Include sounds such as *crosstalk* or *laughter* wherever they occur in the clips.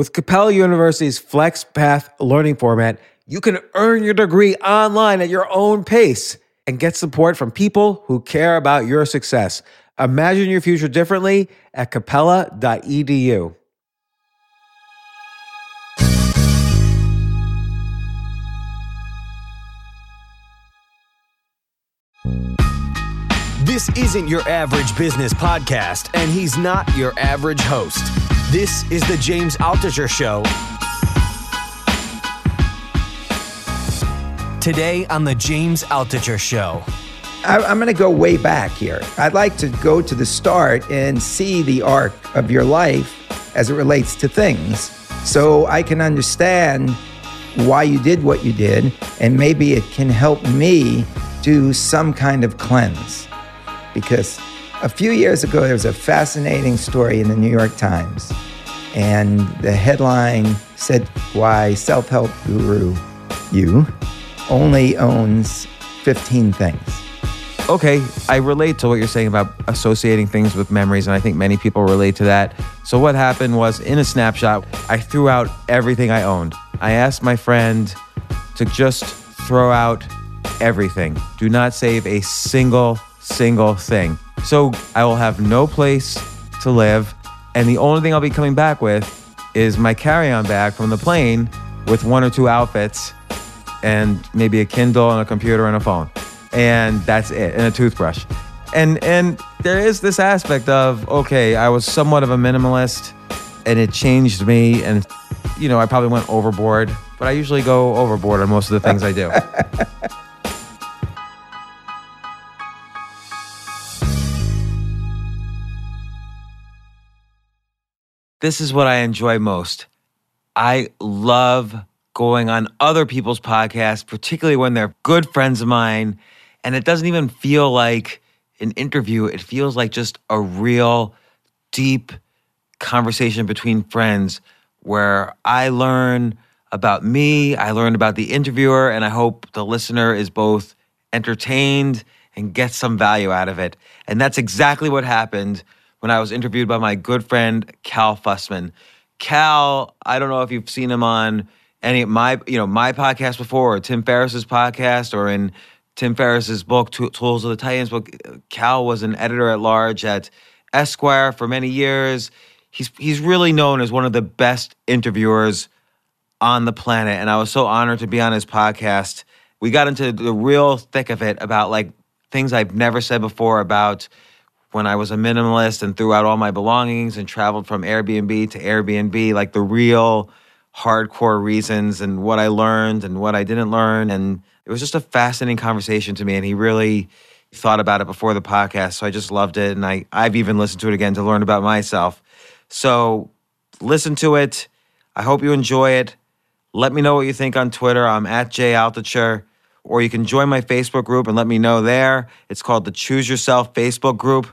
With Capella University's FlexPath learning format, you can earn your degree online at your own pace and get support from people who care about your success. Imagine your future differently at capella.edu. This isn't your average business podcast, and he's not your average host. This is the James Altucher Show. Today on the James Altucher Show. I, I'm going to go way back here. I'd like to go to the start and see the arc of your life as it relates to things so I can understand why you did what you did, and maybe it can help me do some kind of cleanse. Because a few years ago, there was a fascinating story in the New York Times, and the headline said why self help guru you only owns 15 things. Okay, I relate to what you're saying about associating things with memories, and I think many people relate to that. So, what happened was in a snapshot, I threw out everything I owned. I asked my friend to just throw out everything. Do not save a single, single thing. So, I will have no place to live, and the only thing I'll be coming back with is my carry on bag from the plane with one or two outfits and maybe a Kindle and a computer and a phone. And that's it, and a toothbrush. And and there is this aspect of, okay, I was somewhat of a minimalist and it changed me and you know, I probably went overboard, but I usually go overboard on most of the things I do. *laughs* this is what I enjoy most. I love going on other people's podcasts, particularly when they're good friends of mine. And it doesn't even feel like an interview, it feels like just a real deep conversation between friends where I learn about me, I learn about the interviewer, and I hope the listener is both entertained and gets some value out of it. And that's exactly what happened when I was interviewed by my good friend Cal Fussman. Cal, I don't know if you've seen him on any of my, you know, my podcast before, or Tim Ferriss's podcast, or in Tim Ferriss's book, Tools of the Titans book. Uh, Cal was an editor at large at Esquire for many years. He's he's really known as one of the best interviewers on the planet, and I was so honored to be on his podcast. We got into the real thick of it about like things I've never said before about when I was a minimalist and threw out all my belongings and traveled from Airbnb to Airbnb, like the real hardcore reasons and what I learned and what I didn't learn. And it was just a fascinating conversation to me. And he really thought about it before the podcast. So I just loved it. And I, I've even listened to it again to learn about myself. So listen to it. I hope you enjoy it. Let me know what you think on Twitter. I'm at Jay Altucher. Or you can join my Facebook group and let me know there. It's called the Choose Yourself Facebook group.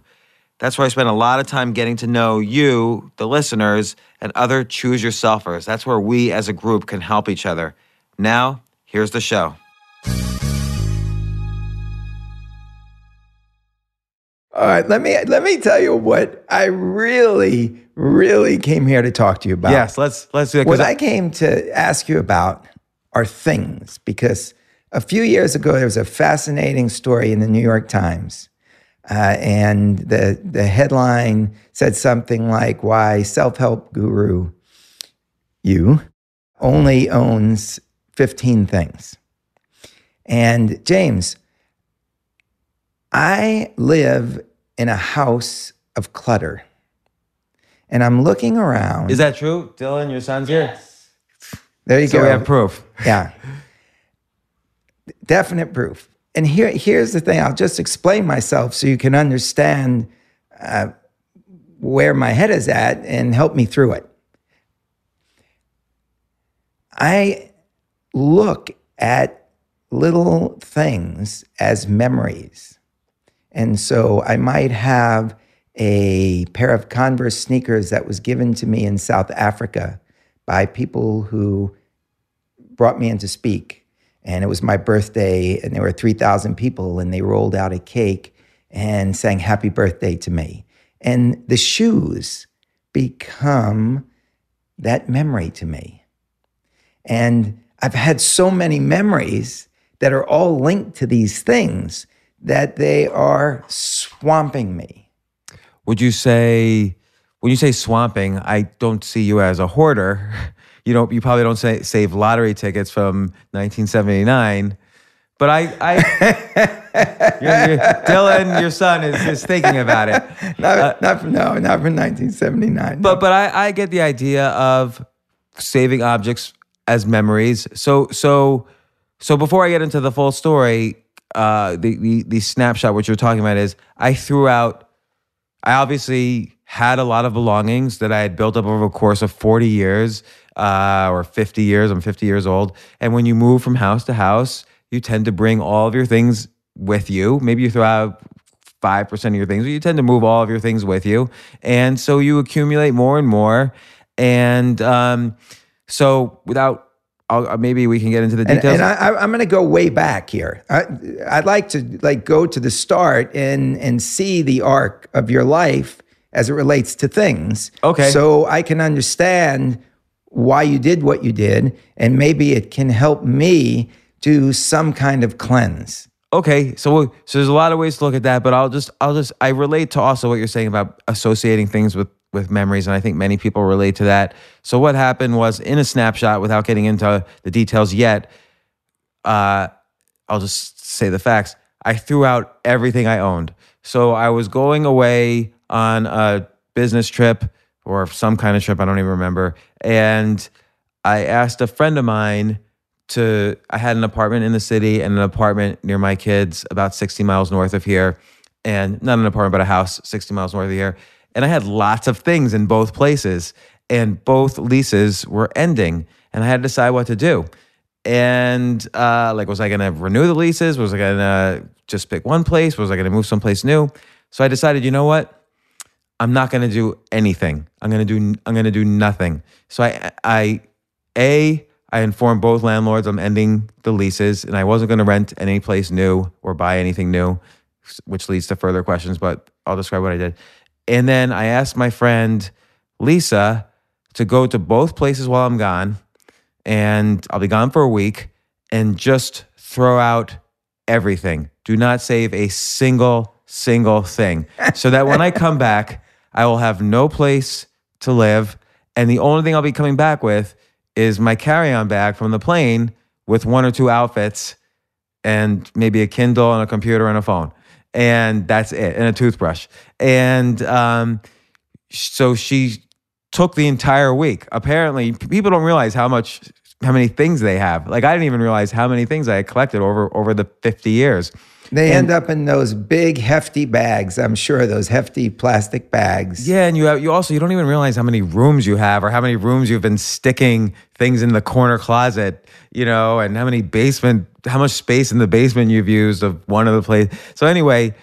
That's where I spend a lot of time getting to know you, the listeners, and other choose yourselfers. That's where we as a group can help each other. Now, here's the show. All right, let me let me tell you what I really, really came here to talk to you about. Yes, let's let's do it. What I came to ask you about are things because a few years ago there was a fascinating story in the New York Times uh, and the, the headline said something like, Why self help guru you only owns 15 things. And James, I live in a house of clutter. And I'm looking around. Is that true? Dylan, your son's here? There you so go. we have proof. Yeah. Definite proof and here, here's the thing I'll just explain myself so you can understand uh, where my head is at and help me through it. I look at little things as memories. And so I might have a pair of Converse sneakers that was given to me in South Africa by people who brought me in to speak and it was my birthday and there were 3000 people and they rolled out a cake and sang happy birthday to me and the shoes become that memory to me. And I've had so many memories that are all linked to these things that they are swamping me. Would you say when you say swamping, I don't see you as a hoarder. *laughs* You don't. You probably don't say, save lottery tickets from 1979. But I, I *laughs* you're, you're, Dylan, your son is, is thinking about it. *laughs* Not, uh, not from no, not from 1979. But but I, I get the idea of saving objects as memories. So so so before I get into the full story, uh, the, the the snapshot what you're talking about is I threw out. I obviously had a lot of belongings that I had built up over a course of 40 years uh, or 50 years. I'm 50 years old. And when you move from house to house, you tend to bring all of your things with you. Maybe you throw out 5% of your things, but you tend to move all of your things with you. And so you accumulate more and more. And um, so without I'll, maybe we can get into the details. And, and I, am going to go way back here. I, would like to like go to the start and and see the arc of your life as it relates to things. Okay. So I can understand why you did what you did, and maybe it can help me do some kind of cleanse. Okay, so so there's a lot of ways to look at that, but I'll just I'll just I relate to also what you're saying about associating things with with memories, and I think many people relate to that. So what happened was in a snapshot, without getting into the details yet, uh, I'll just say the facts. I threw out everything I owned. So I was going away on a business trip or some kind of trip, I don't even remember. And I asked a friend of mine to, I had an apartment in the city and an apartment near my kids about 60 miles north of here. And not an apartment, but a house 60 miles north of here. And I had lots of things in both places. And both leases were ending. And I had to decide what to do. And uh, like, was I going to renew the leases? Was I going to just pick one place? Was I going to move someplace new? So I decided, you know what? I'm not going to do anything. I'm going to do I'm going to do nothing. So I I a I informed both landlords I'm ending the leases and I wasn't going to rent any place new or buy anything new, which leads to further questions, but I'll describe what I did. And then I asked my friend Lisa to go to both places while I'm gone and I'll be gone for a week and just throw out everything. Do not save a single single thing so that when I come back I will have no place to live. And the only thing I'll be coming back with is my carry on bag from the plane with one or two outfits and maybe a Kindle and a computer and a phone. And that's it, and a toothbrush. And um, so she took the entire week. Apparently, people don't realize how much how many things they have. Like I didn't even realize how many things I had collected over over the 50 years. They and, end up in those big hefty bags. I'm sure those hefty plastic bags. Yeah, and you have, you also you don't even realize how many rooms you have or how many rooms you've been sticking things in the corner closet, you know, and how many basement how much space in the basement you've used of one of the place. So anyway,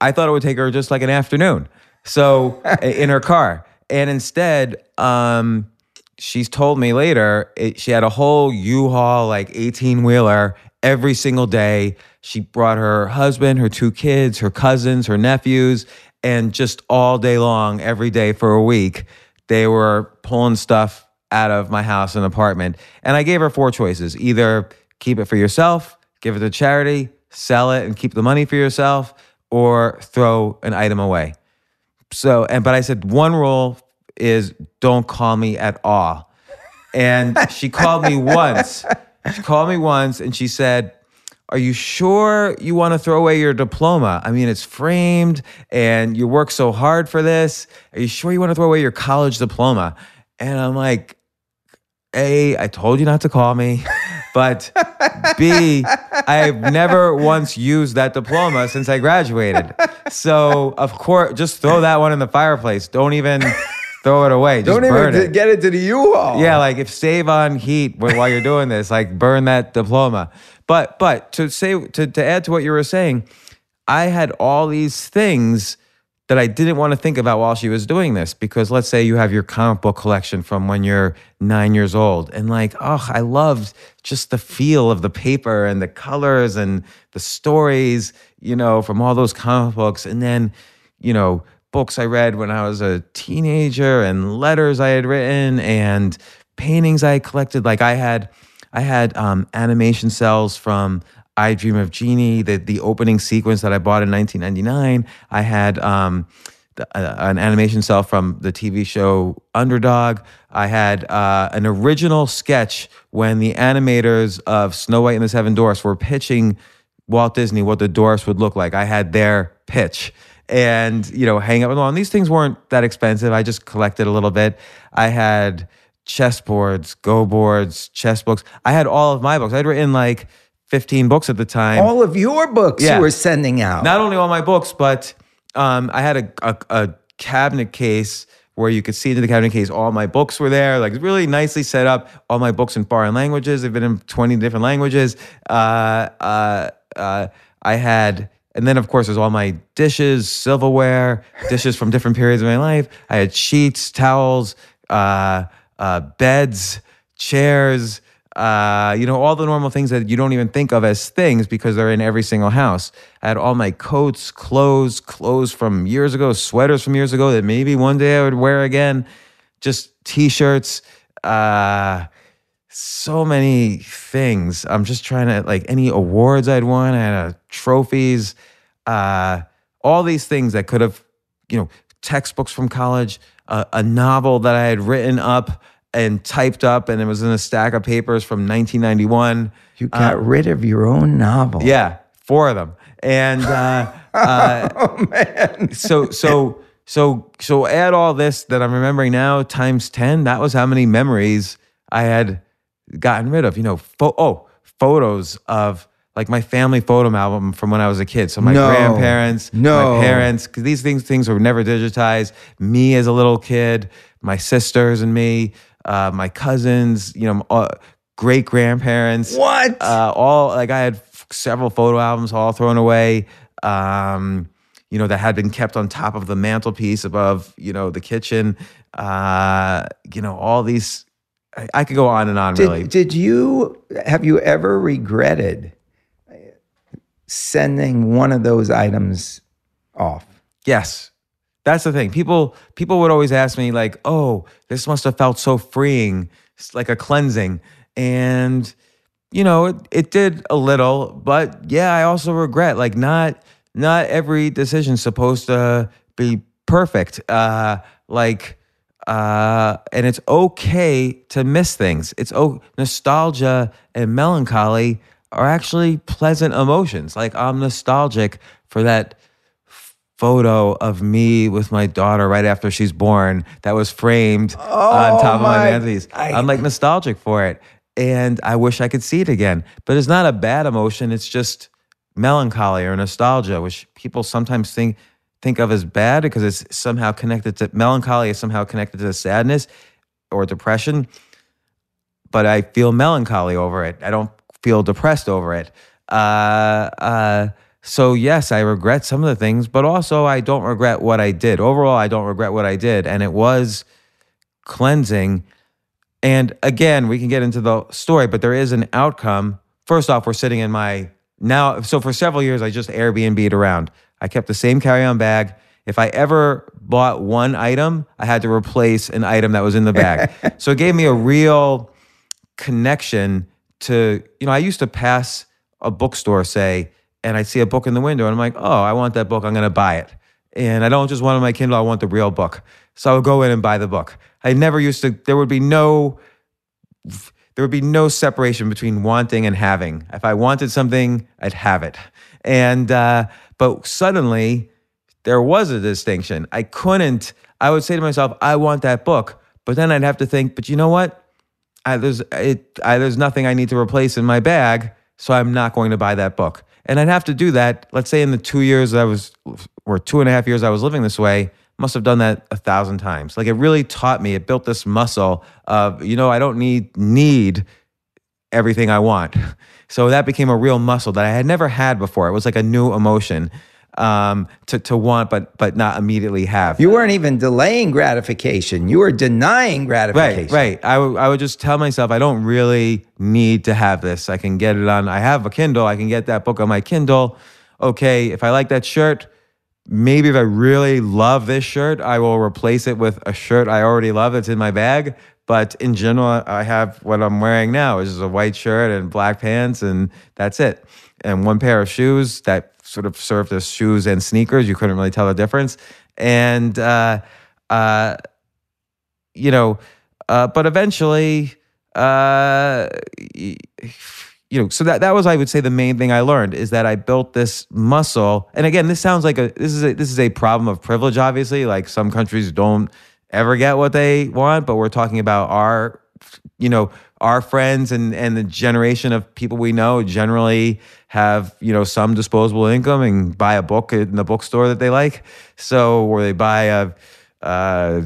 I thought it would take her just like an afternoon. So *laughs* in her car. And instead, um, she's told me later it, she had a whole U-Haul like 18 wheeler every single day she brought her husband, her two kids, her cousins, her nephews, and just all day long, every day for a week, they were pulling stuff out of my house and apartment. And I gave her four choices either keep it for yourself, give it to charity, sell it and keep the money for yourself, or throw an item away. So, and but I said one rule is don't call me at all. And she called me once. *laughs* She called me once and she said, are you sure you want to throw away your diploma? I mean, it's framed and you work so hard for this. Are you sure you want to throw away your college diploma? And I'm like, A, I told you not to call me. But B, I've never once used that diploma since I graduated. So, of course, just throw that one in the fireplace. Don't even throw it away. Just Don't even it. get it to the U-Haul. Yeah, like if save on heat while you're doing this, like burn that diploma. But but to say to, to add to what you were saying, I had all these things that I didn't want to think about while she was doing this because let's say you have your comic book collection from when you're nine years old and like oh I loved just the feel of the paper and the colors and the stories you know from all those comic books and then you know books I read when I was a teenager and letters I had written and paintings I collected. Like I had, I had um, animation cels from I Dream of Jeannie, the the opening sequence that I bought in 1999. I had um, uh, an animation cel from the TV show Underdog. I had uh, an original sketch when the animators of Snow White and the Seven Dwarfs were pitching Walt Disney what the dwarfs would look like. I had their pitch and you know hang out up on these things weren't that expensive. I just collected a little bit. I had chessboards go boards chess books. I had all of my books. I'd written like 15 books at the time. All of your books Yeah. you were sending out. not only all my books but um, i had a, a, a cabinet case where you could see into the cabinet case. All my books were there like really nicely set up. All my books in foreign languages. They've been in 20 different languages. Uh, uh, uh, i had and then of course there's all my dishes silverware dishes from different periods of my life i had sheets towels uh, uh, beds chairs uh, you know, all the normal things that you don't even think of as things because they're in every single house. I had all my coats, clothes, clothes from years ago, sweaters from years ago that maybe one day I would wear again, just t-shirts, uh, so many things. I'm just trying to like any awards I'd won, I had uh, trophies, uh, all these things that could have, you know, textbooks from college, uh, a novel that I had written up and typed up, and it was in a stack of papers from 1991. you got rid of your own novel. Yeah, four of them, and uh, *laughs* uh, so so so so add all this that I'm remembering now times ten. That was how many memories I had gotten rid of. You know, pho- oh, photos of like my family photo album from when I was a kid. So my No. grandparents, No. my parents, because these things things were never digitized. Me as a little kid, my sisters and me, uh, my cousins, you know, uh, great grandparents What? uh, all like I had f- several photo albums all thrown away. Um, you know, that had been kept on top of the mantelpiece above, you know, the kitchen. Uh, you know, all these. I, I could go on and on. did, really, did you have you ever regretted sending one of those items off? Yes. That's the thing. People people would always ask me like, "Oh, this must have felt so freeing, it's like a cleansing." And you know, it, it did a little, but yeah, I also regret like not not every decision's supposed to be perfect. Uh like uh and it's okay to miss things. It's oh nostalgia and melancholy are actually pleasant emotions. Like I'm nostalgic for that photo of me with my daughter right after she's born that was framed on oh top of my, my- mantelpiece. I'm like nostalgic for it. And I wish I could see it again. But it's not a bad emotion. It's just melancholy or nostalgia, which people sometimes think think of as bad because it's somehow connected to melancholy is somehow connected to sadness or depression. But I feel melancholy over it. I don't feel depressed over it. Uh, uh, so yes, I regret some of the things, but also I don't regret what I did. Overall, I don't regret what I did, and it was cleansing. And again, we can get into the story, but there is an outcome. First off, we're sitting in my now. So for several years, I just Airbnb'd around. I kept the same carry-on bag. If I ever bought one item, I had to replace an item that was in the bag. *laughs* so it gave me a real connection to, you know, I used to pass a bookstore, say, and I'd see a book in the window, and I'm like, oh, I want that book. I'm going to buy it. And I don't just want it on my Kindle, I want the real book. So I would go in and buy the book. I never used to, there would be no, there would be no separation between wanting and having. If I wanted something, I'd have it. And, uh, but suddenly there was a distinction. I couldn't, I would say to myself, I want that book. But then I'd have to think, but you know what? I, there's it, I, there's nothing I need to replace in my bag, so I'm not going to buy that book. And I'd have to do that. Let's say in the two years I was, or two and a half years I was living this way, must have done that a thousand times. Like it really taught me. It built this muscle of you know I don't need need everything I want. *laughs* So that became a real muscle that I had never had before. It was like a new emotion um, to to want, but but not immediately have. You weren't even delaying gratification. You were denying gratification. Right, right. I would I would just tell myself I don't really need to have this. I can get it on. I have a Kindle. I can get that book on my Kindle. Okay, if I like that shirt, maybe if I really love this shirt, I will replace it with a shirt I already love that's in my bag. But in general, I have what I'm wearing now, which is a white shirt and black pants, and that's it. And one pair of shoes that sort of served as shoes and sneakers. You couldn't really tell the difference. And, uh, uh, you know, uh, but eventually, uh, you know, so that that was I would say the main thing I learned is that I built this muscle. And again, this sounds like a this is a this is a problem of privilege. Obviously, like some countries don't ever get what they want, but we're talking about our, you know, our friends and and the generation of people we know generally have you know some disposable income and buy a book in the bookstore that they like. So or they buy a. Uh,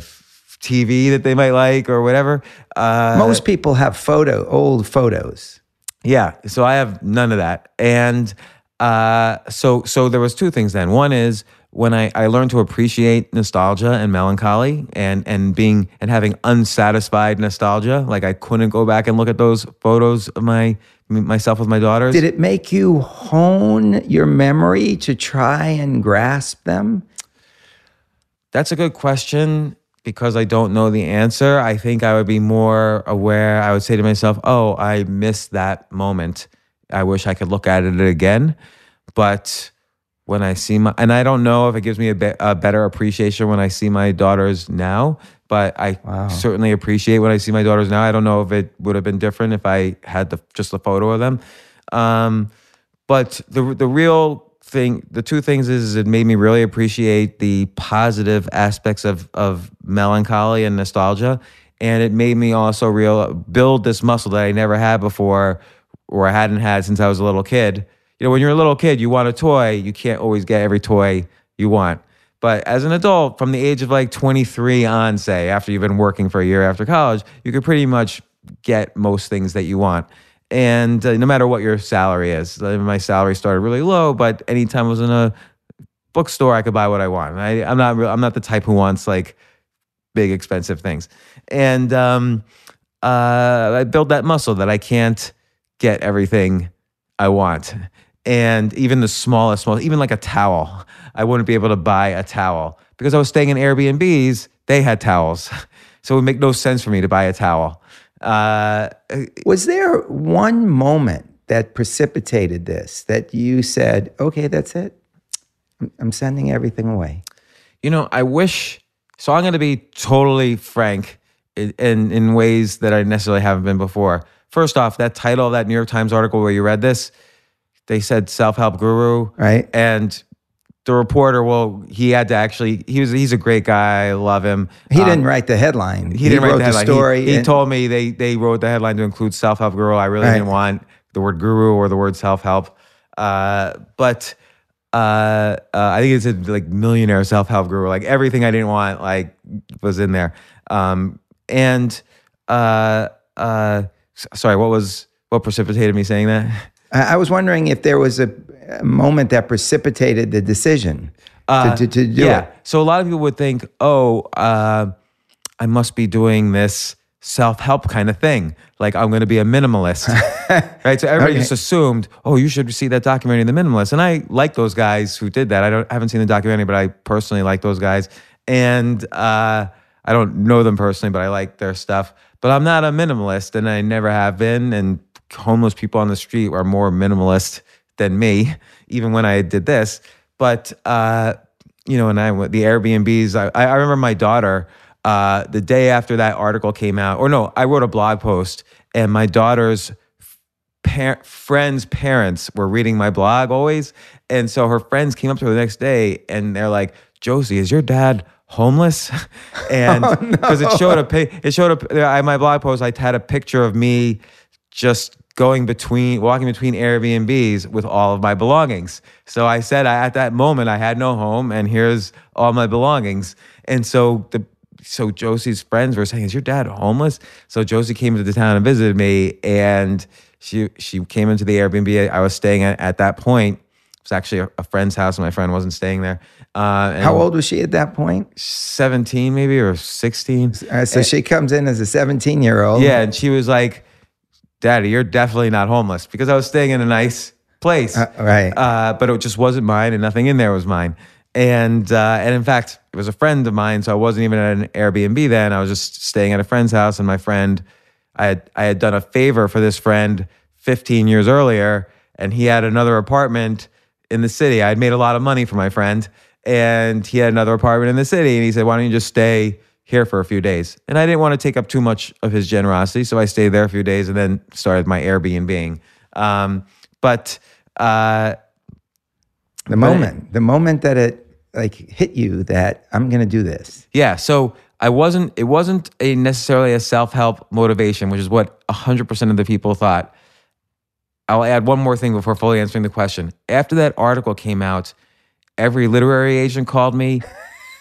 TV that they might like or whatever. Uh, Most people have photo, old photos. yeah, so I have none of that, and uh, so so there was two things then. One is when I, I learned to appreciate nostalgia and melancholy, and and being and having unsatisfied nostalgia. Like I couldn't go back and look at those photos of my myself with my daughters. Did it make you hone your memory to try and grasp them? That's a good question because I don't know the answer. I think I would be more aware. I would say to myself, "Oh, I missed that moment. I wish I could look at it again." But when I see my, and I don't know if it gives me a, be, a better appreciation when I see my daughters now. But I certainly appreciate when I see my daughters now. I don't know if it would have been different if I had the, just a photo of them. Um, but the the real thing, the two things is, is it made me really appreciate the positive aspects of of melancholy and nostalgia, and it made me also real build this muscle that I never had before, or I hadn't had since I was a little kid. You know, when you're a little kid, you want a toy, you can't always get every toy you want. But as an adult, from the age of like 23 on, say, after you've been working for a year after college, you could pretty much get most things that you want and uh, no matter what your salary is. uh, My salary started really low, but anytime I was in a bookstore, I could buy what I want. I, I'm not I'm not the type who wants like big expensive things, and um, uh, I built that muscle that I can't get everything I want, and even the smallest, small, even like a towel, I wouldn't be able to buy a towel because I was staying in Airbnbs. They had towels, *laughs* so it would make no sense for me to buy a towel. Uh, Was there one moment that precipitated this that you said, okay, that's it? I'm- I'm sending everything away. You know, I wish. So I'm going to be totally frank in, in in ways that I necessarily haven't been before. First off, that title of that New York Times article where you read this, they said self help guru, Right. And the reporter, well, he had to actually. He was he's a great guy. I love him. He Um, didn't write the headline. he didn't wrote write the headline. He- story. He, and- told me they they wrote the headline to include self help guru. I really Right. didn't want the word guru or the word self help, uh, but uh, uh, I think it said like millionaire self help guru. Like everything I didn't want like was in there. Um, and uh, uh, sorry, what was what precipitated me saying that? *laughs* I was wondering if there was a, a moment that precipitated the decision to, to, to do Uh, yeah. it. So a lot of people would think, oh, uh, I must be doing this self help kind of thing. Like I'm going to be a minimalist, *laughs* right? So everybody Okay. just assumed, oh, you should see that documentary, The Minimalist. And I like those guys who did that. I don't, I haven't seen the documentary, but I personally like those guys. And uh, I don't know them personally, but I like their stuff. But I'm not a minimalist, and I never have been. And homeless people on the street are more minimalist than me, even when I did this. But uh, you know, and I went the Airbnbs. I, I remember my daughter uh, the day after that article came out, or no, I wrote a blog post, and my daughter's par- friends' parents were reading my blog always, and so her friends came up to her the next day, and they're like, "Josie, is your dad?" homeless *laughs* and *laughs* because it showed a it showed a I, my blog post i had a picture of me just going between walking between airbnbs with all of my belongings. So i said I, at that moment i had no home and here's all my belongings. And so the so josie's friends were saying is your dad homeless? So josie came into the town and visited me and she she came into the airbnb i was staying at at that point. It was actually a, a friend's house and my friend wasn't staying there. Uh, and How old was she at that point? 17 maybe or 16 Uh, so she comes in as a 17 year old. yeah and she was like daddy you're definitely not homeless because i was staying in a nice place Uh, right. uh, but it just wasn't mine and nothing in there was mine and uh, and in fact, it was a friend of mine, so I wasn't even at an Airbnb then. I was just staying at a friend's house, and my friend, I had I had done a favor for this friend 15 years earlier, and he had another apartment in the city. I had made a lot of money for my friend, and he had another apartment in the city, and he said, "Why don't you just stay?" Here for a few days. And I didn't want to take up too much of his generosity. So I stayed there a few days and then started my Airbnb. Um, but uh, The moment, the moment that it like hit you that I'm going to do this. Yeah. So I wasn't, it wasn't a necessarily a self help motivation, which is what 100% of the people thought. I'll add one more thing before fully answering the question. After that article came out, every literary agent called me,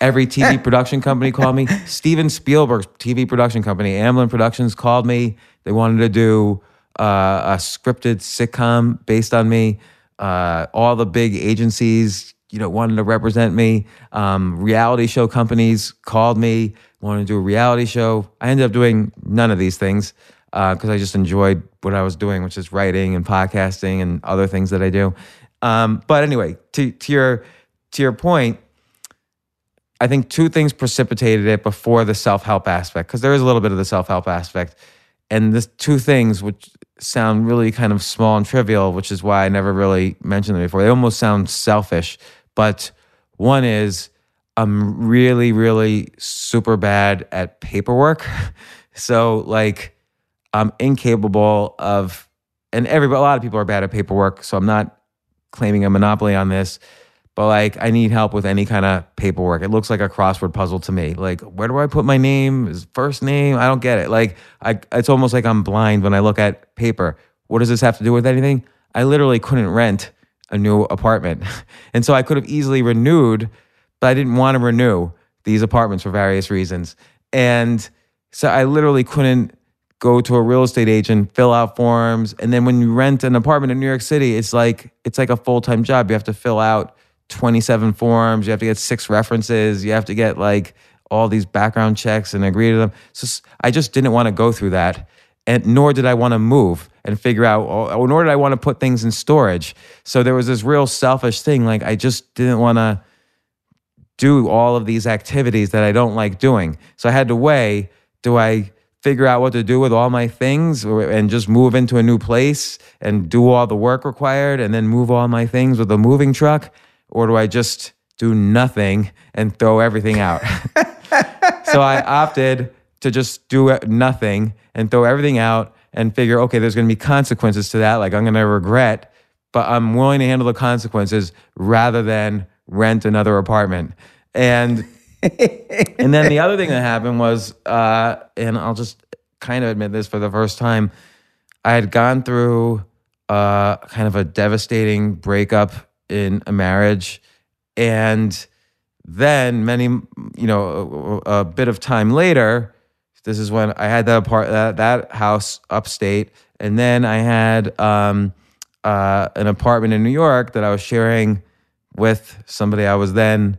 every TV production company called me. *laughs* Steven Spielberg's TV production company, Amblin Productions, called me. They wanted to do uh, a scripted sitcom based on me. Uh, all the big agencies, you know, wanted to represent me. Um, reality show companies called me, wanted to do a reality show. I ended up doing none of these things because I just enjoyed what I was doing, which is writing and podcasting and other things that I do. Um, but anyway, to, to your to your point, I think two things precipitated it before the self help aspect, because there is a little bit of the self help aspect. And the two things, which sound really kind of small and trivial, which is why I never really mentioned them before, they almost sound selfish. But one is I'm really, really super bad at paperwork. *laughs* So, like, I'm incapable of, and everybody, a lot of people are bad at paperwork. So I'm not claiming a monopoly on this, but like I need help with any kind of paperwork. It looks like a crossword puzzle to me. Like, where do I put my name? Is first name? I don't get it. Like, I, it's almost like I'm blind when I look at paper. What does this have to do with anything? I literally couldn't rent a new apartment. *laughs* And so I could have easily renewed, but I didn't want to renew these apartments for various reasons. And so I literally couldn't go to a real estate agent, fill out forms, and then when you rent an apartment in New York City, it's like it's like a full-time job. You have to fill out 27 forms, you have to get six references, you have to get like all these background checks and agree to them. So I just didn't want to go through that. And nor did I want to move and figure out, or or nor did I want to put things in storage. So there was this real selfish thing. Like I just didn't want to do all of these activities that I don't like doing. So I had to weigh do I figure out what to do with all my things and just move into a new place and do all the work required and then move all my things with a moving truck? Or do I just do nothing and throw everything out? *laughs* so I opted to just do nothing and throw everything out and figure, okay, there's going to be consequences to that. Like I'm going to regret, but I'm willing to handle the consequences rather than rent another apartment. And *laughs* and then the other thing that happened was, uh, and I'll just kind of admit this for the first time, I had gone through uh, kind of a devastating breakup in a marriage, and then many, you know, a, a bit of time later, this is when I had that apart that, that house upstate, and then I had um, uh, an apartment in New York that I was sharing with somebody I was then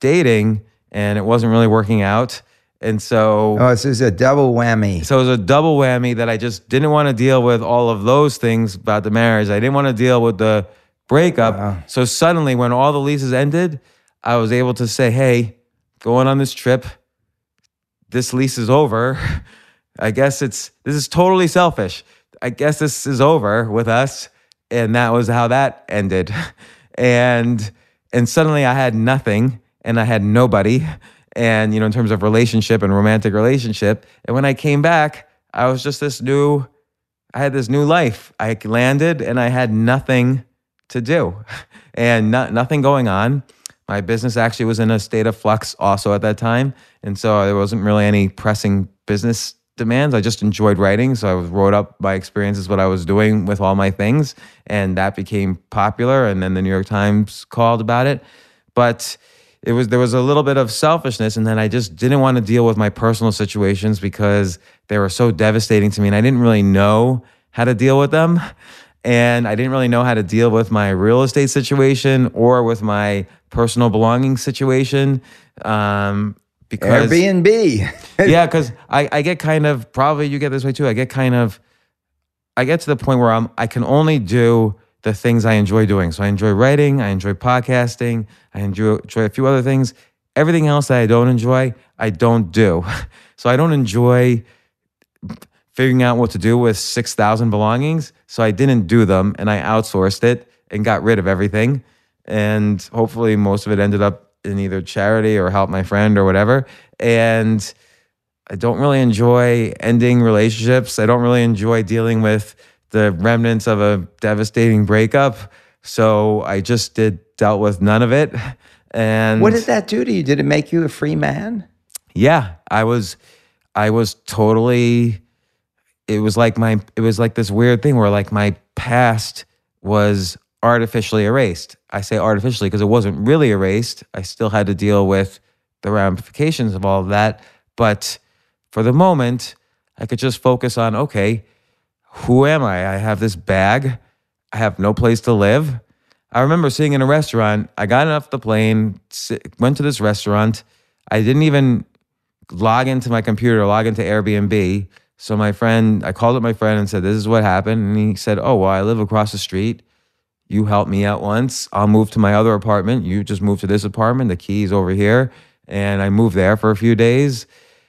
dating, and it wasn't really working out, and so Oh, this is a double whammy. so it was a double whammy that I just didn't want to deal with all of those things about the marriage. I didn't want to deal with the breakup. So suddenly, when all the leases ended, I was able to say, "Hey, going on this trip. This lease is over. *laughs* I guess it's this is totally selfish. I guess this is over with us." And that was how that ended. *laughs* And and suddenly I had nothing and I had nobody and you know in terms of relationship and romantic relationship and when i came back i was just this new i had this new life i landed and i had nothing to do. And not, nothing going on. My business actually was in a state of flux also at that time. And so there wasn't really any pressing business demands. I just enjoyed writing. So i wrote up my experiences what i was doing with all my things. And that became popular. And then the new york times called about it. But it was there was a little bit of selfishness. And then I just didn't want to deal with my personal situations because they were so devastating to me. And I didn't really know how to deal with them and I didn't really know how to deal with my real estate situation or with my personal belongings situation um because Airbnb. *laughs* yeah, because I, I get kind of probably you get this way too. I get kind of I get to the point where I'm I can only do the things I enjoy doing. So I enjoy writing, I enjoy podcasting, I enjoy, enjoy a few other things. Everything else that I don't enjoy, I don't do. *laughs* So I don't enjoy figuring out what to do with 6,000 belongings. So I didn't do them and I outsourced it and got rid of everything. And hopefully, most of it ended up in either charity or help my friend or whatever. And I don't really enjoy ending relationships. I don't really enjoy dealing with the remnants of a devastating breakup. So I just did dealt with none of it. *laughs* And What did that do to you? Did it make you a free man? yeah, I was I was totally it was like my it was like this weird thing where like my past was artificially erased. I say artificially because it wasn't really erased. I still had to deal with the ramifications of all of that, but for the moment, I could just focus on okay, who am I? I have this bag. I have no place to live. I remember sitting in a restaurant. I got off the plane, went to this restaurant. I didn't even log into my computer, log into Airbnb. So my friend, I called up my friend and said, "This is what happened." And he said, "Oh, well, I live across the street. You help me out once. I'll move to my other apartment. You just move to this apartment. The key's over here." And I moved there for a few days,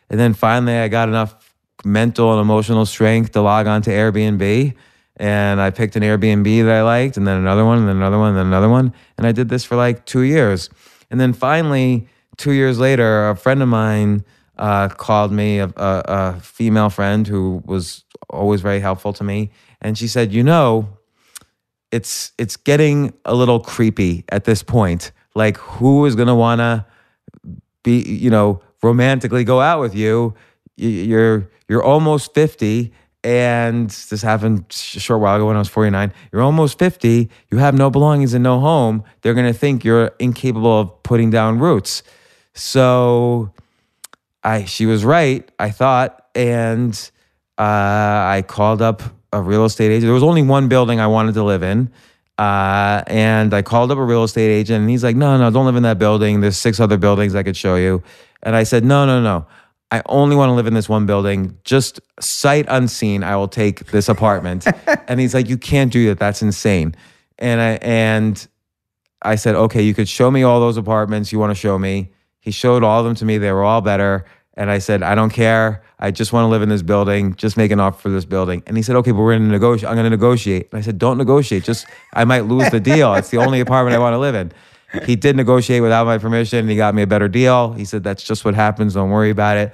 and then finally, I got enough mental and emotional strength to log on to Airbnb. And I picked an Airbnb that I liked, and then another one, and then another one, and then another one. And I did this for like two years. And then finally, two years later, a friend of mine uh, called me, a, a, a female friend who was always very helpful to me. And she said, You know, it's it's getting a little creepy at this point. Like, who is gonna wanna be, you know, romantically go out with you? You're you're almost fifty, and this happened a short while ago when I was forty nine. You're almost fifty. You have no belongings and no home. They're gonna think you're incapable of putting down roots. So, I she was right. I thought, and uh, I called up a real estate agent. There was only one building I wanted to live in. Uh, and I called up a real estate agent and he's like, no, no, don't live in that building. There's six other buildings I could show you. And I said, no, no, no. I only want to live in this one building. Just sight unseen, I will take this apartment. *laughs* and he's like, you can't do that. That's insane. And I, and I said, okay, you could show me all those apartments you want to show me. He showed all of them to me. They were all better. And I said, I don't care. I just want to live in this building. Just make an offer for this building. And he said, okay, but we're going to negotiate. I'm going to negotiate. And I said, don't negotiate. Just, I might lose the deal. It's the only apartment I want to live in. He did negotiate without my permission and he got me a better deal. He said, that's just what happens. Don't worry about it.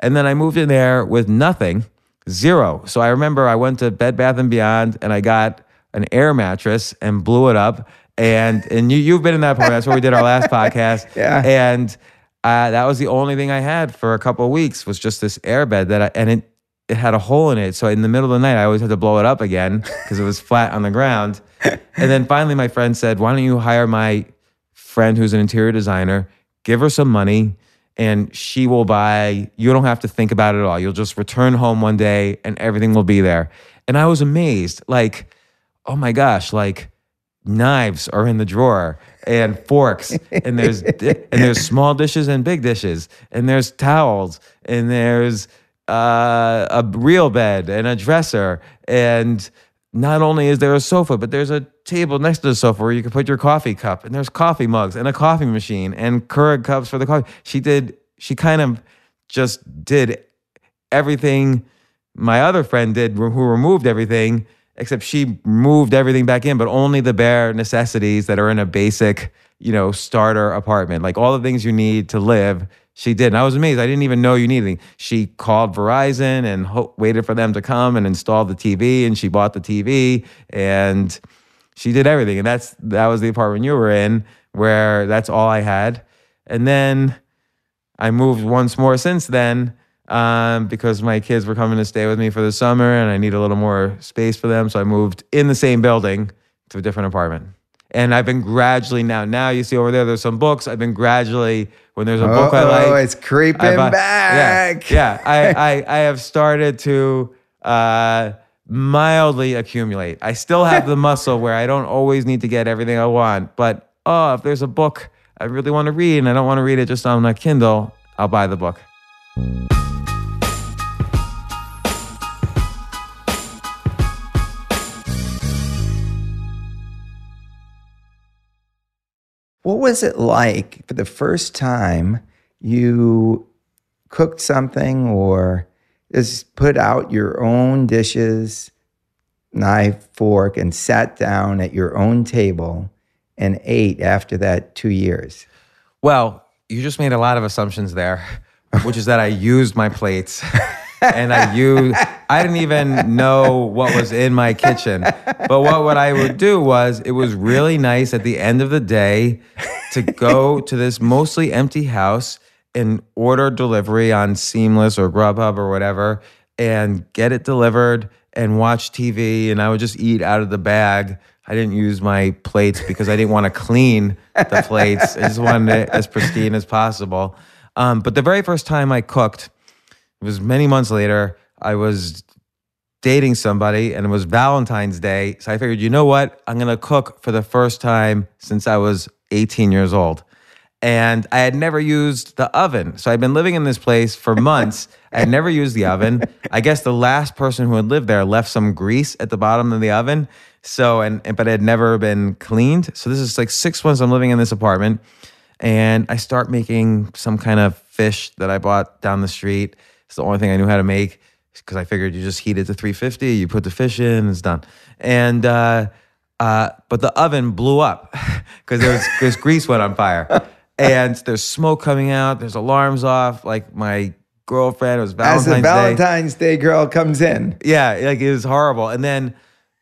And then I moved in there with nothing, zero. So I remember I went to Bed Bath and Beyond and I got an air mattress and blew it up. And and you you've been in that apartment. That's where we did our last podcast. *laughs* Yeah. And uh, that was the only thing I had for a couple of weeks was just this air bed that I, and it it had a hole in it. So in the middle of the night, I always had to blow it up again *laughs* because it was flat on the ground. And then finally, my friend said, "Why don't you hire my friend who's an interior designer? Give her some money." And she will buy, you don't have to think about it at all. You'll just return home one day and everything will be there. And I was amazed. Like, oh my gosh, like knives are in the drawer and forks and there's and there's small dishes and big dishes and there's towels and there's uh, a real bed and a dresser and not only is there a sofa but there's a table next to the sofa where you can put your coffee cup and there's coffee mugs and a coffee machine and Keurig cups for the coffee. She did she kind of just did everything my other friend did who removed everything except she moved everything back in but only the bare necessities that are in a basic you know starter apartment. Like all the things you need to live she did. And i was amazed. I didn't even know you needed she called verizon and ho- waited for them to come and install the tv and she bought the tv and she did everything. And that's that was the apartment you were in where that's all i had. And then I moved once more since then um, because my kids were coming to stay with me for the summer and I need a little more space for them. So I moved in the same building to a different apartment. And I've been gradually now, now you see over there, there's some books. I've been gradually, when there's a book I Oh, like, it's creeping I back. Yeah, yeah. I, I, *laughs* I have started to uh, mildly accumulate. I still have the muscle where I don't always need to get everything I want. But oh, if there's a book I really want to read and I don't want to read it just on a Kindle, I'll buy the book. What was it like for the first time you cooked something or just put out your own dishes, knife, fork, and sat down at your own table and ate after that two years? Well, you just made a lot of assumptions there, which is that I used my plates. *laughs* and I used I didn't even know what was in my kitchen. But what, what I would do was it was really nice at the end of the day to go to this mostly empty house and order delivery on Seamless or Grubhub or whatever and get it delivered and watch TV and I would just eat out of the bag. I didn't use my plates because I didn't want to clean the plates. I just wanted it as pristine as possible. Um, but the very first time I cooked, it was many months later. I was dating somebody and it was Valentine's Day. So I figured, you know what? I'm going to cook for the first time since I was 18 years old. And I had never used the oven. So I'd been living in this place for *laughs* months. I had never used the oven. I guess the last person who had lived there left some grease at the bottom of the oven. So, and, and but it had never been cleaned. So this is like six months I'm living in this apartment. And I start making some kind of fish that I bought down the street. It's the only thing I knew how to make because I figured you just heat it to 350, you put the fish in, it's done. And uh, uh, but the oven blew up *laughs* because there was this grease went on fire, *laughs* and there's smoke coming out. There's alarms off. Like my girlfriend it was Valentine's As the Day. Valentine's Day girl comes in. Yeah, like it was horrible. And then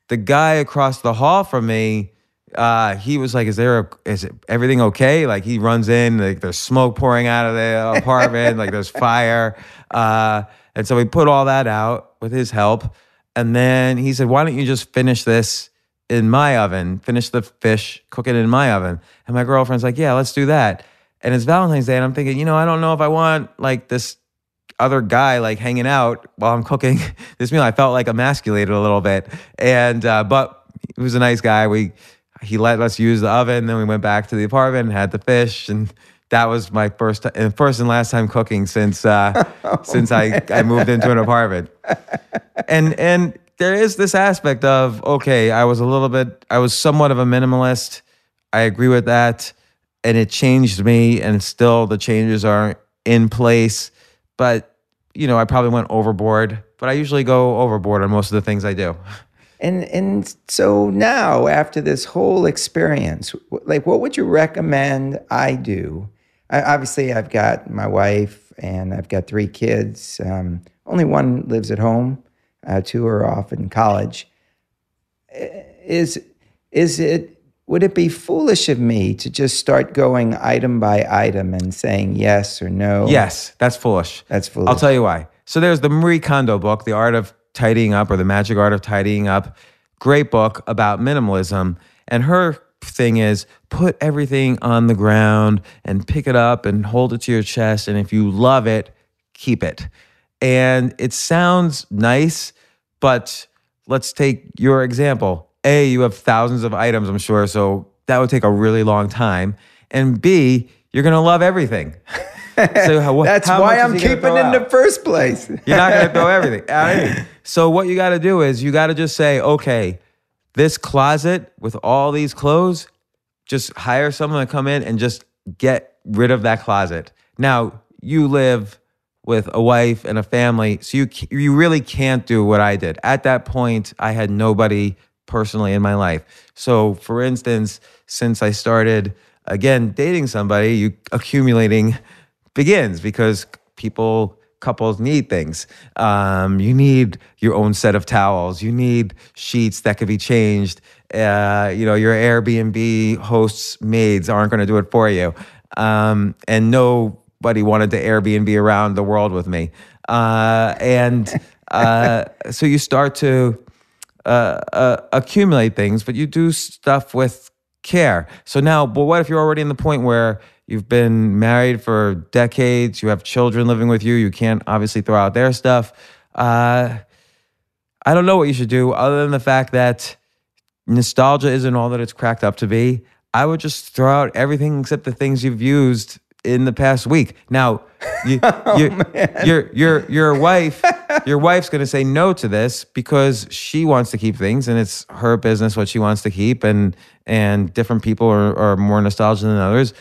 the guy across the hall from me, uh, he was like, "Is there a, is everything okay?" Like he runs in, like there's smoke pouring out of the apartment, like there's fire. Uh, and so we put all that out with his help. And then he said, "Why don't you just finish this in my oven? Finish the fish, cook it in my oven." And my girlfriend's like, "Yeah, let's do that." And it's Valentine's Day, and I'm thinking, you know, I don't know if I want like this other guy like hanging out while I'm cooking *laughs* this meal. I felt like emasculated a little bit, and uh, but he was a nice guy. We he let us use the oven. Then we went back to the apartment and had the fish, and that was my first and first and last time cooking since uh, *laughs* since I I moved into an apartment. And and there is this aspect of okay, I was a little bit, I was somewhat of a minimalist. I agree with that, and it changed me, and still the changes are in place but you know, I probably went overboard. But I usually go overboard on most of the things I do. *laughs* And and so now after this whole experience, like what would you recommend I do? I, obviously, I've got my wife and I've got three kids. Um, only one lives at home. Uh, two are off in college. Is is it would it be foolish of me to just start going item by item and saying yes or no? Yes, that's foolish. That's foolish. I'll tell you why. So there's the Marie Kondo book, The Art of Tidying Up or The Magic Art of Tidying Up. Great book about minimalism. And her thing is put everything on the ground and pick it up and hold it to your chest. And if you love it, keep it. And it sounds nice, but let's take your example. A, you have thousands of items, I'm sure, so that would take a really long time. And B, you're gonna love everything. *laughs* so how, That's how why I'm keeping in the first place. you're not gonna throw *laughs* everything. so what you gotta do is you gotta just say, okay, this closet with all these clothes, just hire someone to come in and just get rid of that closet. Now you live with a wife and a family, so you you really can't do what I did. At that point, I had nobody personally in my life. So, for instance, since I started again dating somebody, you accumulating begins because people couples need things. Um, you need your own set of towels. You need sheets that could be changed. Uh, you know, your Airbnb hosts maids aren't going to do it for you. Um, and nobody wanted to Airbnb around the world with me. Uh, and uh, *laughs* so you start to uh, uh, accumulate things, but you do stuff with care. So now, but what if you're already in the point where you've been married for decades, you have children living with you, you can't obviously throw out their stuff. Uh, I don't know what you should do other than the fact that nostalgia isn't all that it's cracked up to be. I would just throw out everything except the things you've used in the past week. Now, you, *laughs* Oh, you, your your your wife your wife's going to say no to this because she wants to keep things and it's her business what she wants to keep and and different people are, are more nostalgic than others.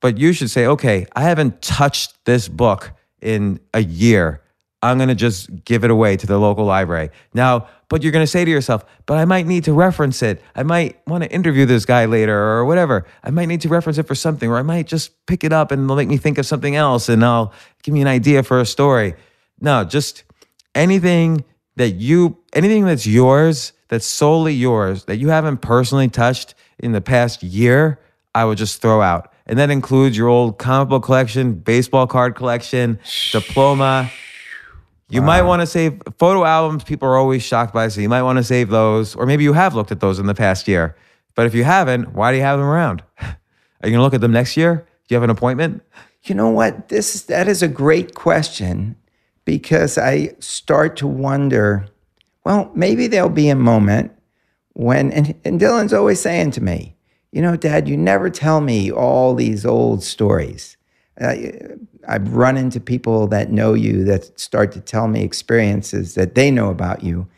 But you should say, okay, I haven't touched this book in a year. I'm going to just give it away to the local library. Now, but you're going to say to yourself, but I might need to reference it. I might want to interview this guy later or whatever. I might need to reference it for something, or I might just pick it up and it'll make me think of something else and I'll give me an idea for a story. No, just anything that you, anything that's yours, that's solely yours, that you haven't personally touched in the past year, I would just throw out. And that includes your old comic book collection, baseball card collection, diploma. You might want to save photo albums. People are always shocked by, so you might want to save those, or maybe you have looked at those in the past year. But if you haven't, why do you have them around? *laughs* Are you going to look at them next year? Do you have an appointment? You know what? This that is a great question because I start to wonder. Well, maybe there'll be a moment when, and, and Dylan's always saying to me, you know, Dad, you never tell me all these old stories. Uh, I've run into people that know you that start to tell me experiences that they know about you.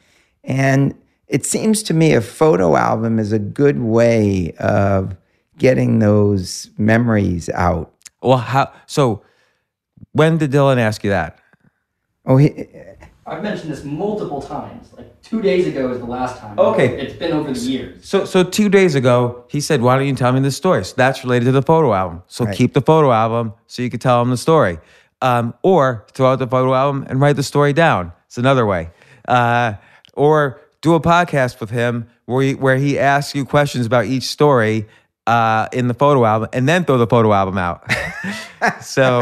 And it seems to me a photo album is a good way of getting those memories out. Well, how? So, when did Dylan ask you that? Oh, he, I've mentioned this multiple times. Like two days ago is the last time. Okay. It's been over the years. So, so two days ago, he said, "Why don't you tell me this story?" So that's related to the photo album. So Right. keep the photo album so you can tell him the story, um, or throw out the photo album and write the story down. It's another way, uh, or do a podcast with him where he, where he asks you questions about each story uh, in the photo album, and then throw the photo album out. *laughs* so,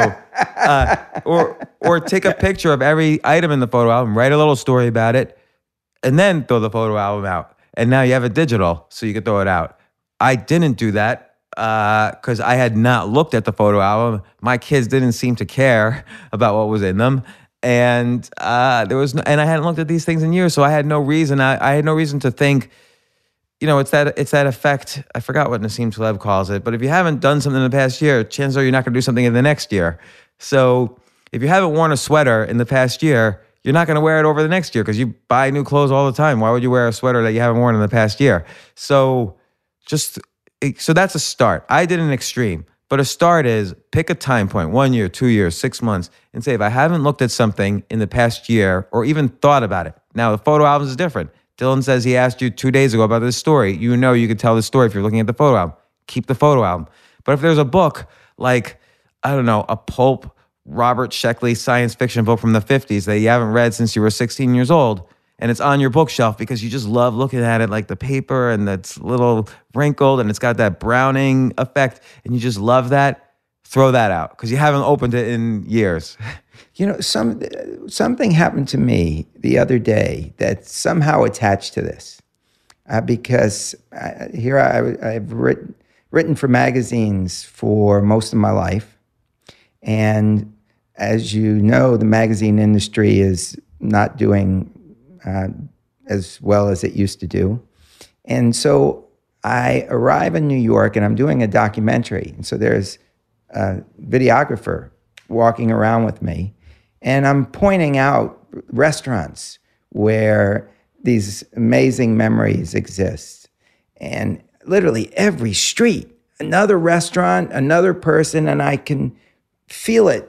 uh, or or take a picture of every item in the photo album, write a little story about it, and then throw the photo album out. And now you have a digital, so you can throw it out. I didn't do that because I had not looked at the photo album. My kids didn't seem to care *laughs* about what was in them, and uh, there was no, and I hadn't looked at these things in years, so I had no reason. I, I had no reason to think. You know, it's that it's that effect. I forgot what Nassim Taleb calls it, but if you haven't done something in the past year, chances are you're not going to do something in the next year. So if you haven't worn a sweater in the past year, you're not going to wear it over the next year because you buy new clothes all the time. Why would you wear a sweater that you haven't worn in the past year? So just so that's a start. I did an extreme, but a start is pick a time point, one year, two years, six months, and say if I haven't looked at something in the past year or even thought about it. Now the photo albums is different. Dylan says he asked you two days ago about this story. You know you could tell the story if you're looking at the photo album. Keep the photo album. But if there's a book like I don't know, a pulp Robert Sheckley science fiction book from the 50s that you haven't read since you were 16 years old, and it's on your bookshelf because you just love looking at it, like the paper and it's a little wrinkled and it's got that browning effect, and you just love that, throw that out because you haven't opened it in years. *laughs* You know, some something happened to me the other day that somehow attached to this, uh, because I, here I, I've written written for magazines for most of my life, and as you know, the magazine industry is not doing uh, as well as it used to do, and so I arrive in New York and I'm doing a documentary, and so there's a videographer walking around with me, and I'm pointing out restaurants where these amazing memories exist. And literally every street, another restaurant, another person, and I can feel it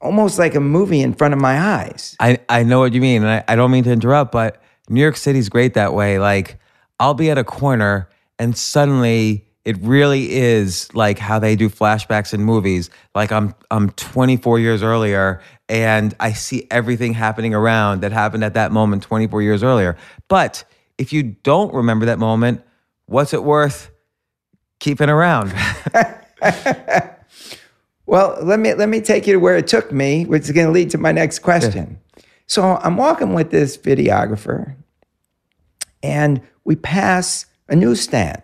almost like a movie in front of my eyes. I, I know what you mean, and I, I don't mean to interrupt, but New York City's great that way. Like, I'll be at a corner and suddenly it really is like how they do flashbacks in movies. Like I'm I'm 24 years earlier and I see everything happening around that happened at that moment 24 years earlier. But if you don't remember that moment, what's it worth keeping around? *laughs* Well, let me let me take you to where it took me, which is going to lead to my next question. So I'm walking with this videographer, and we pass a newsstand.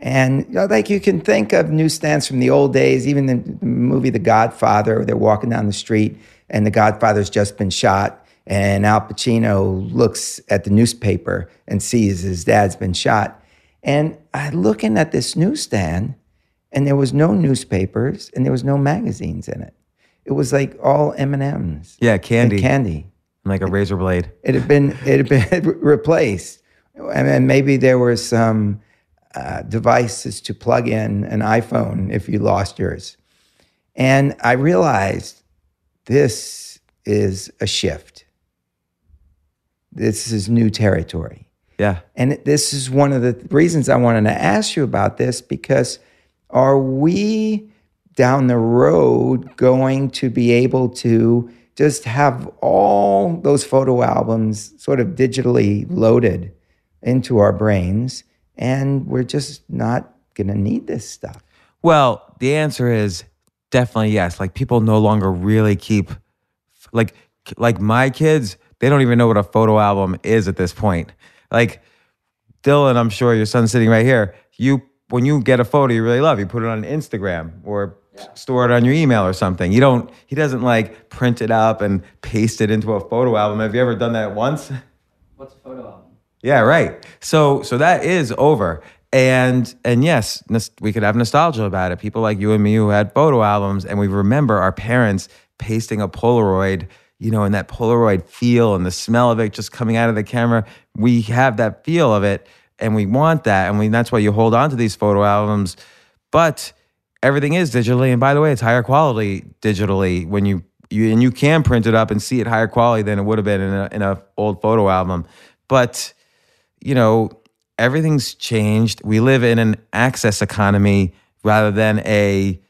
And you know, like you can think of newsstands from the old days, even the movie The Godfather, they're walking down the street and the Godfather's just been shot, and Al Pacino looks at the newspaper and sees his dad's been shot. And I'm looking at this newsstand, and there was no newspapers and there was no magazines in it. It was like all M and M's. Yeah, and candy. candy. like a razor blade. It had been it had been *laughs* replaced, and maybe there were some uh, devices to plug in an iPhone if you lost yours. And I realized this is a shift. This is new territory. Yeah. And this is one of the reasons I wanted to ask you about this because are we down the road going to be able to just have all those photo albums sort of digitally loaded into our brains and we're just not going to need this stuff? Well, the answer is definitely yes. Like people no longer really keep like like my kids, they don't even know what a photo album is at this point. Like Dylan, I'm sure your son's sitting right here. You when you get a photo you really love, you put it on Instagram or store it on your email or something. You don't he doesn't like print it up and paste it into a photo album. Have you ever done that once? What's a photo album? Yeah, right. So so that is over. And and yes, we could have nostalgia about it. People like you and me who had photo albums and we remember our parents pasting a Polaroid, you know, and that Polaroid feel and the smell of it just coming out of the camera. We have that feel of it and we want that and we that's why you hold on to these photo albums. But everything is digitally and by the way, it's higher quality digitally when you you and you can print it up and see it higher quality than it would have been in a in a old photo album. But you know, everything's changed. We live in an access economy rather than a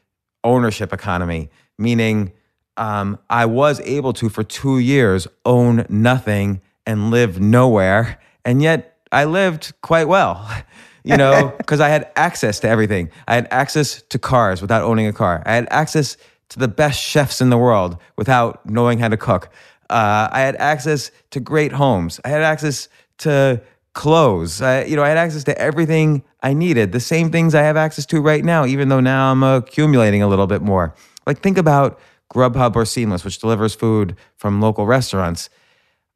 ownership economy, meaning um, I was able to for two years own nothing and live nowhere, and yet I lived quite well. *laughs* You know, *laughs* because I had access to everything. I had access to cars without owning a car. I had access to the best chefs in the world without knowing how to cook. Uh, I had access to great homes. I had access to clothes. I, you know, I had access to everything I needed. The same things I have access to right now, even though now I'm accumulating a little bit more. Like think about Grubhub or Seamless, which delivers food from local restaurants.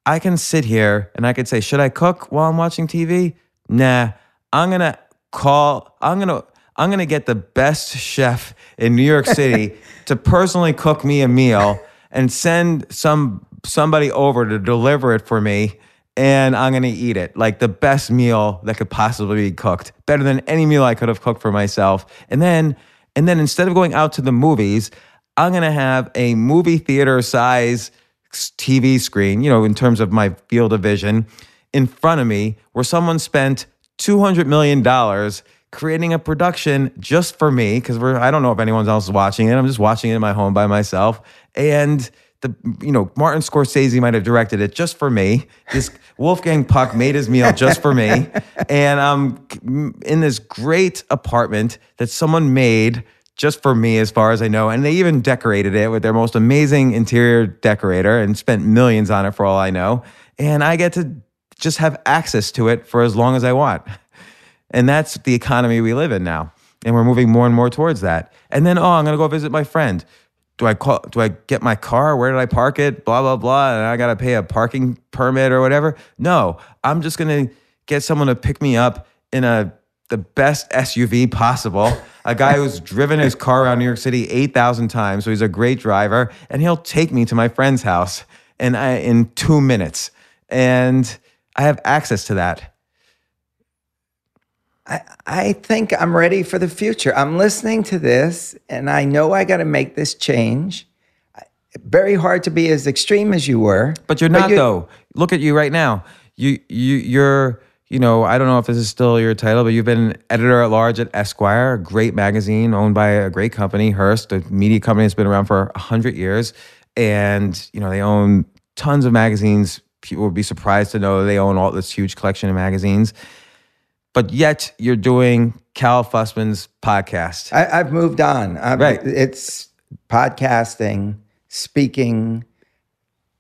I can sit here and I could say, should I cook while I'm watching TV? Nah, I'm gonna call. I'm gonna. I'm gonna get the best chef in New York *laughs* City to personally cook me a meal and send some somebody over to deliver it for me, and I'm gonna eat it like the best meal that could possibly be cooked, better than any meal I could have cooked for myself. And then, and then instead of going out to the movies, I'm gonna have a movie theater size TV screen, you know, in terms of my field of vision, in front of me, where someone spent $200 million creating a production just for me, because we're I don't know if anyone else is watching it. I'm just watching it in my home by myself. And the you know, Martin Scorsese might have directed it just for me. This Wolfgang Puck made his meal just for me. *laughs* And I'm in this great apartment that someone made just for me, as far as I know. And they even decorated it with their most amazing interior decorator and spent millions on it for all I know. And I get to just have access to it for as long as I want. And that's the economy we live in now. And we're moving more and more towards that. And then, oh, I'm going to go visit my friend. Do I call, do I get my car? Where did I park it? Blah, blah, blah. And I got to pay a parking permit or whatever. No, I'm just going to get someone to pick me up in a the best SUV possible. A guy who's *laughs* driven his car around New York City 8,000 times, so he's a great driver, and he'll take me to my friend's house in, I, in two minutes. And I have access to that. I, I think I'm ready for the future. I'm listening to this and I know I got to make this change. Very hard to be as extreme as you were. But you're not, though. Look at you right now. You, you, you're you know, I don't know if this is still your title, but you've been editor at large at Esquire, a great magazine owned by a great company, Hearst, a media company that's been around for 100 years. And, you know, they own tons of magazines. People would be surprised to know they own all this huge collection of magazines. But yet you're doing Cal Fussman's podcast. I, have moved on. I've, right. It's podcasting, speaking,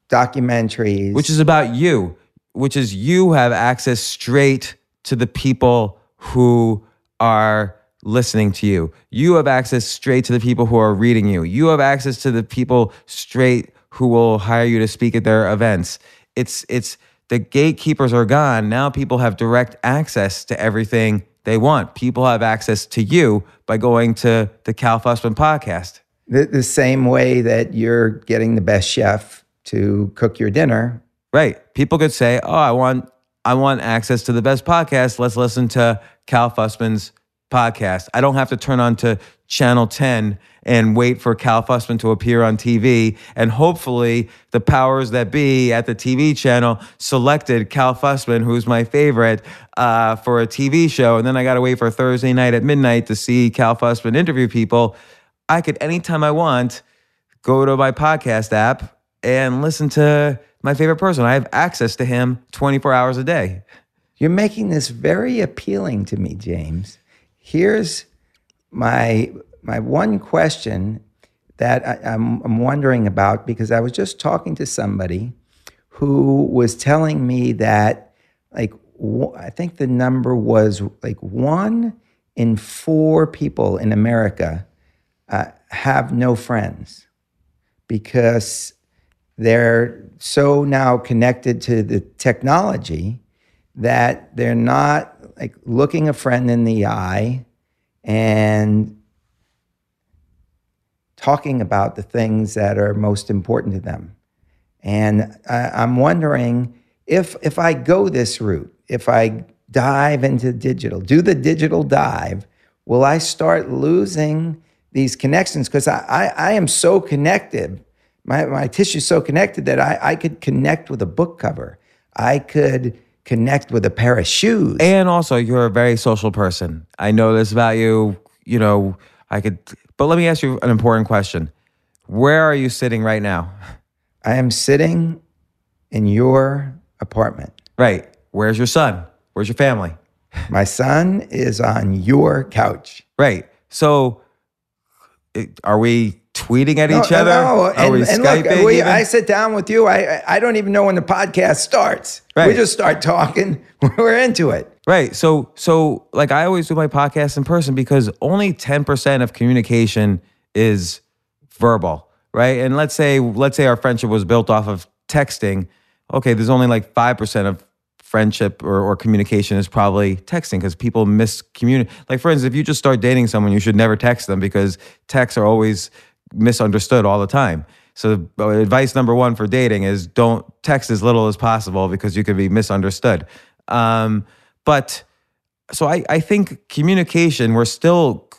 documentaries. Which is about you which is you have access straight to the people who are listening to you. You have access straight to the people who are reading you. You have access to the people straight who will hire you to speak at their events. It's it's the gatekeepers are gone. Now people have direct access to everything they want. People have access to you by going to the Cal Fussman podcast. The, the same way that you're getting the best chef to cook your dinner. Right. People could say, "Oh, I want I want access to the best podcast. Let's listen to Cal Fussman's podcast. I don't have to turn on to channel 10 and wait for Cal Fussman to appear on TV. And hopefully, the powers that be at the TV channel selected Cal Fussman, who's my favorite, uh, for a TV show. And then I got to wait for Thursday night at midnight to see Cal Fussman interview people. I could, anytime I want, go to my podcast app and listen to my favorite person. I have access to him 24 hours a day. You're making this very appealing to me, James. Here's my my one question that I, am I'm, I'm wondering about because I was just talking to somebody who was telling me that like I think the number was like one in four people in America uh, have no friends because they're so now connected to the technology that they're not like looking a friend in the eye and talking about the things that are most important to them. And I, am wondering if if I go this route, if I dive into digital, do the digital dive, will I start losing these connections? Because I, I, I am so connected. My, my tissue is so connected that I, I could connect with a book cover. I could connect with a pair of shoes. And also, you're a very social person. I know this about you. You know, I could, but let me ask you an important question. Where are you sitting right now? I am sitting in your apartment. Right. Where's your son? Where's your family? My son is on your couch. Right. So, are we tweeting at each other? No, Are and, we and Skyping? look, we. I sit down with you. I I don't even know when the podcast starts. Right. We just start talking. *laughs* We're into it. Right. So so like I always do my podcast in person because only 10% of communication is verbal, right? And let's say let's say our friendship was built off of texting. Okay, there's only like 5% of friendship or, or communication is probably texting because people miscommunicate. Like for instance, if you just start dating someone, you should never text them because texts are always misunderstood all the time. So uh, advice number one for dating is don't text as little as possible because you could be misunderstood. Um, but so I, I think communication, we're still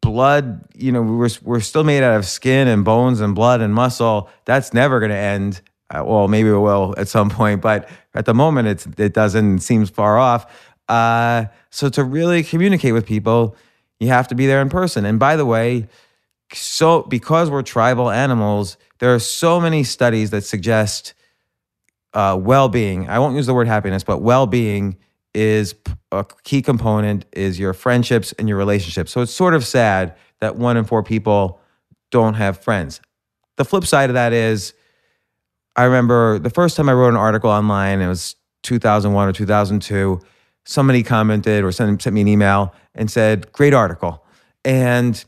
blood, you know, we're, we're still made out of skin and bones and blood and muscle. That's never going to end. Uh, well, maybe it will at some point, but at the moment it's, it doesn't, seems far off. Uh, so to really communicate with people, you have to be there in person. And by the way, so because we're tribal animals, there are so many studies that suggest uh, well-being. I won't use the word happiness, but well-being is a key component is your friendships and your relationships. So it's sort of sad that one in four people don't have friends. The flip side of that is, I remember the first time I wrote an article online. It was 2001 or 2002. Somebody commented or sent, sent me an email and said, "Great article," and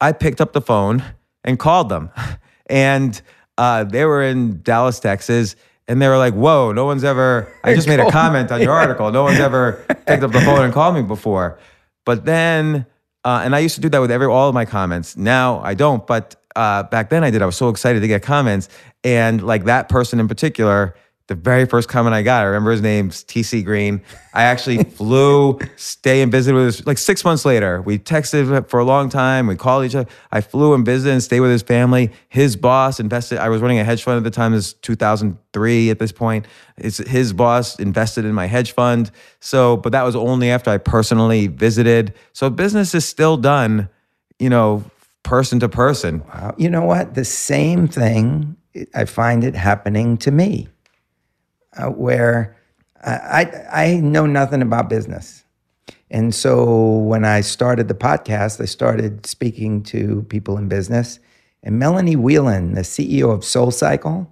I picked up the phone and called them. *laughs* And uh, they were in Dallas, Texas. And they were like, whoa, no one's ever, *laughs* I just made a comment on your *laughs* article. No one's ever picked up the phone and called me before. But then, uh, and I used to do that with every all of my comments. Now I don't, but uh, back then I did. I was so excited to get comments. And like that person in particular, the very first comment I got, I remember his name's TC Green. I actually *laughs* flew, stay and visit with his, like six months later. We texted for a long time. We called each other. I flew and visited and stayed with his family. His boss invested, I was running a hedge fund at the time, this 2003 at this point. His, his boss invested in my hedge fund. So, but that was only after I personally visited. So business is still done, you know, person to person. Wow. You know what? The same thing, I find it happening to me uh, where I, I know nothing about business. And so when I started the podcast, I started speaking to people in business. And Melanie Whelan, the CEO of SoulCycle,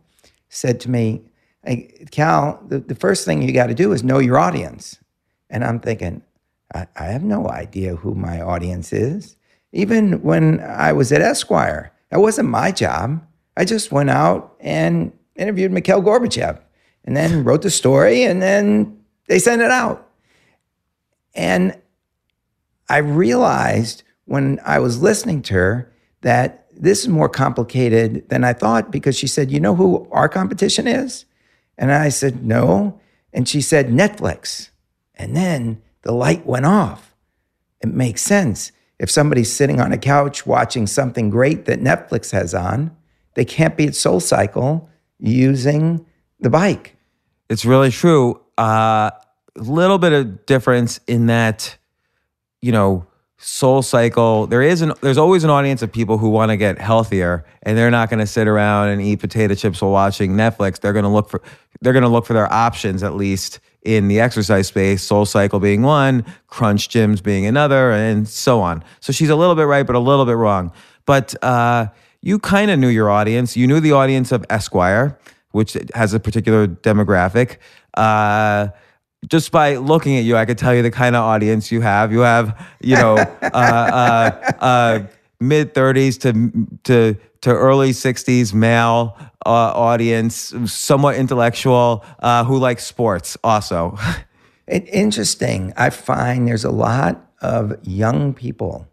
said to me, hey, Cal, the, the first thing you got to do is know your audience. And I'm thinking, I, I have no idea who my audience is. Even when I was at Esquire, that wasn't my job. I just went out and interviewed Mikhail Gorbachev and then wrote the story and then they sent it out. And I realized when I was listening to her that this is more complicated than I thought because she said, You know who our competition is? And I said, No. And she said, Netflix. And then the light went off. It makes sense. If somebody's sitting on a couch watching something great that Netflix has on, they can't be at SoulCycle using the bike. It's really true. A uh, little bit of difference in that, you know, SoulCycle. There is an there's always an audience of people who want to get healthier, and they're not going to sit around and eat potato chips while watching Netflix. They're going to look for they're going to look for their options at least in the exercise space. SoulCycle being one, Crunch Gyms being another, and so on. So she's a little bit right, but a little bit wrong. But uh, you kind of knew your audience. You knew the audience of Esquire, which has a particular demographic. Uh, just by looking at you, I could tell you the kind of audience you have. You have, you know, *laughs* uh, uh, uh, mid thirties to to to early sixties male uh, audience, somewhat intellectual, uh, who likes sports. Also, *laughs* it, interesting. I find there's a lot of young people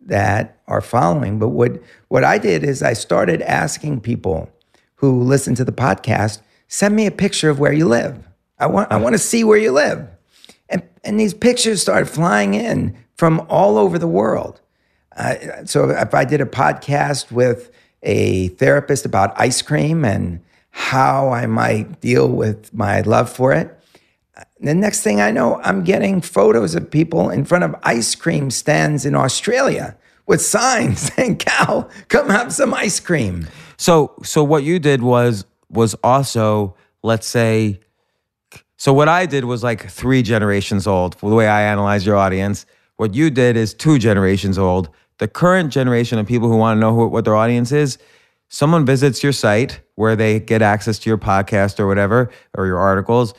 that are following. But what what I did is I started asking people who listen to the podcast, send me a picture of where you live. I want I want to see where you live. And and these pictures started flying in from all over the world. Uh, so if I did a podcast with a therapist about ice cream and how I might deal with my love for it, the next thing I know, I'm getting photos of people in front of ice cream stands in Australia with signs *laughs* saying, "Cal, come have some ice cream." So, so what you did was was also, let's say, so what I did was like three generations old. The way I analyze your audience, what you did is two generations old. The current generation of people who want to know who, what their audience is, someone visits your site where they get access to your podcast or whatever or your articles.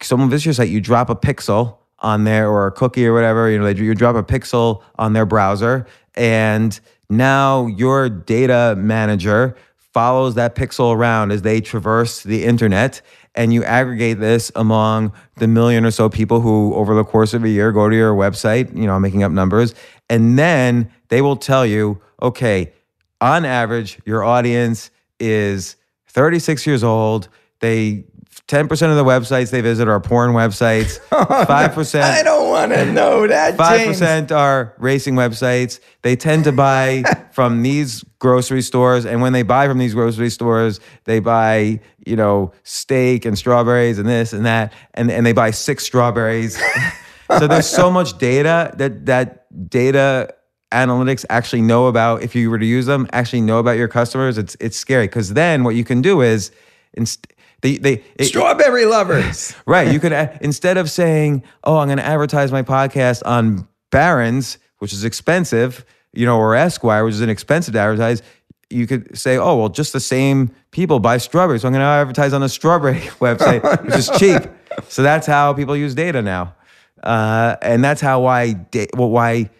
Someone visits your site, you drop a pixel on there or a cookie or whatever. You know, you drop a pixel on their browser, and now your data manager follows that pixel around as they traverse the internet and you aggregate this among the million or so people who over the course of a year go to your website you know i'm making up numbers and then they will tell you okay on average your audience is 36 years old. They 10% of the websites they visit are porn websites. *laughs* 5% I don't want to know that. 5% James. are racing websites. They tend to buy *laughs* from these grocery stores and when they buy from these grocery stores, they buy, you know, steak and strawberries and this and that and and they buy six strawberries. *laughs* so there's so much data that that data analytics actually know about if you were to use them, actually know about your customers. It's it's scary because then what you can do is inst- they, they it, strawberry lovers. *laughs* right. You could instead of saying, "Oh, I'm going to advertise my podcast on Barron's, which is expensive," you know, or Esquire, which is inexpensive to advertise. You could say, "Oh, well, just the same people buy strawberries, so I'm going to advertise on a strawberry *laughs* website, oh, which no. is cheap." So that's how people use data now, uh, and that's how why da- well, why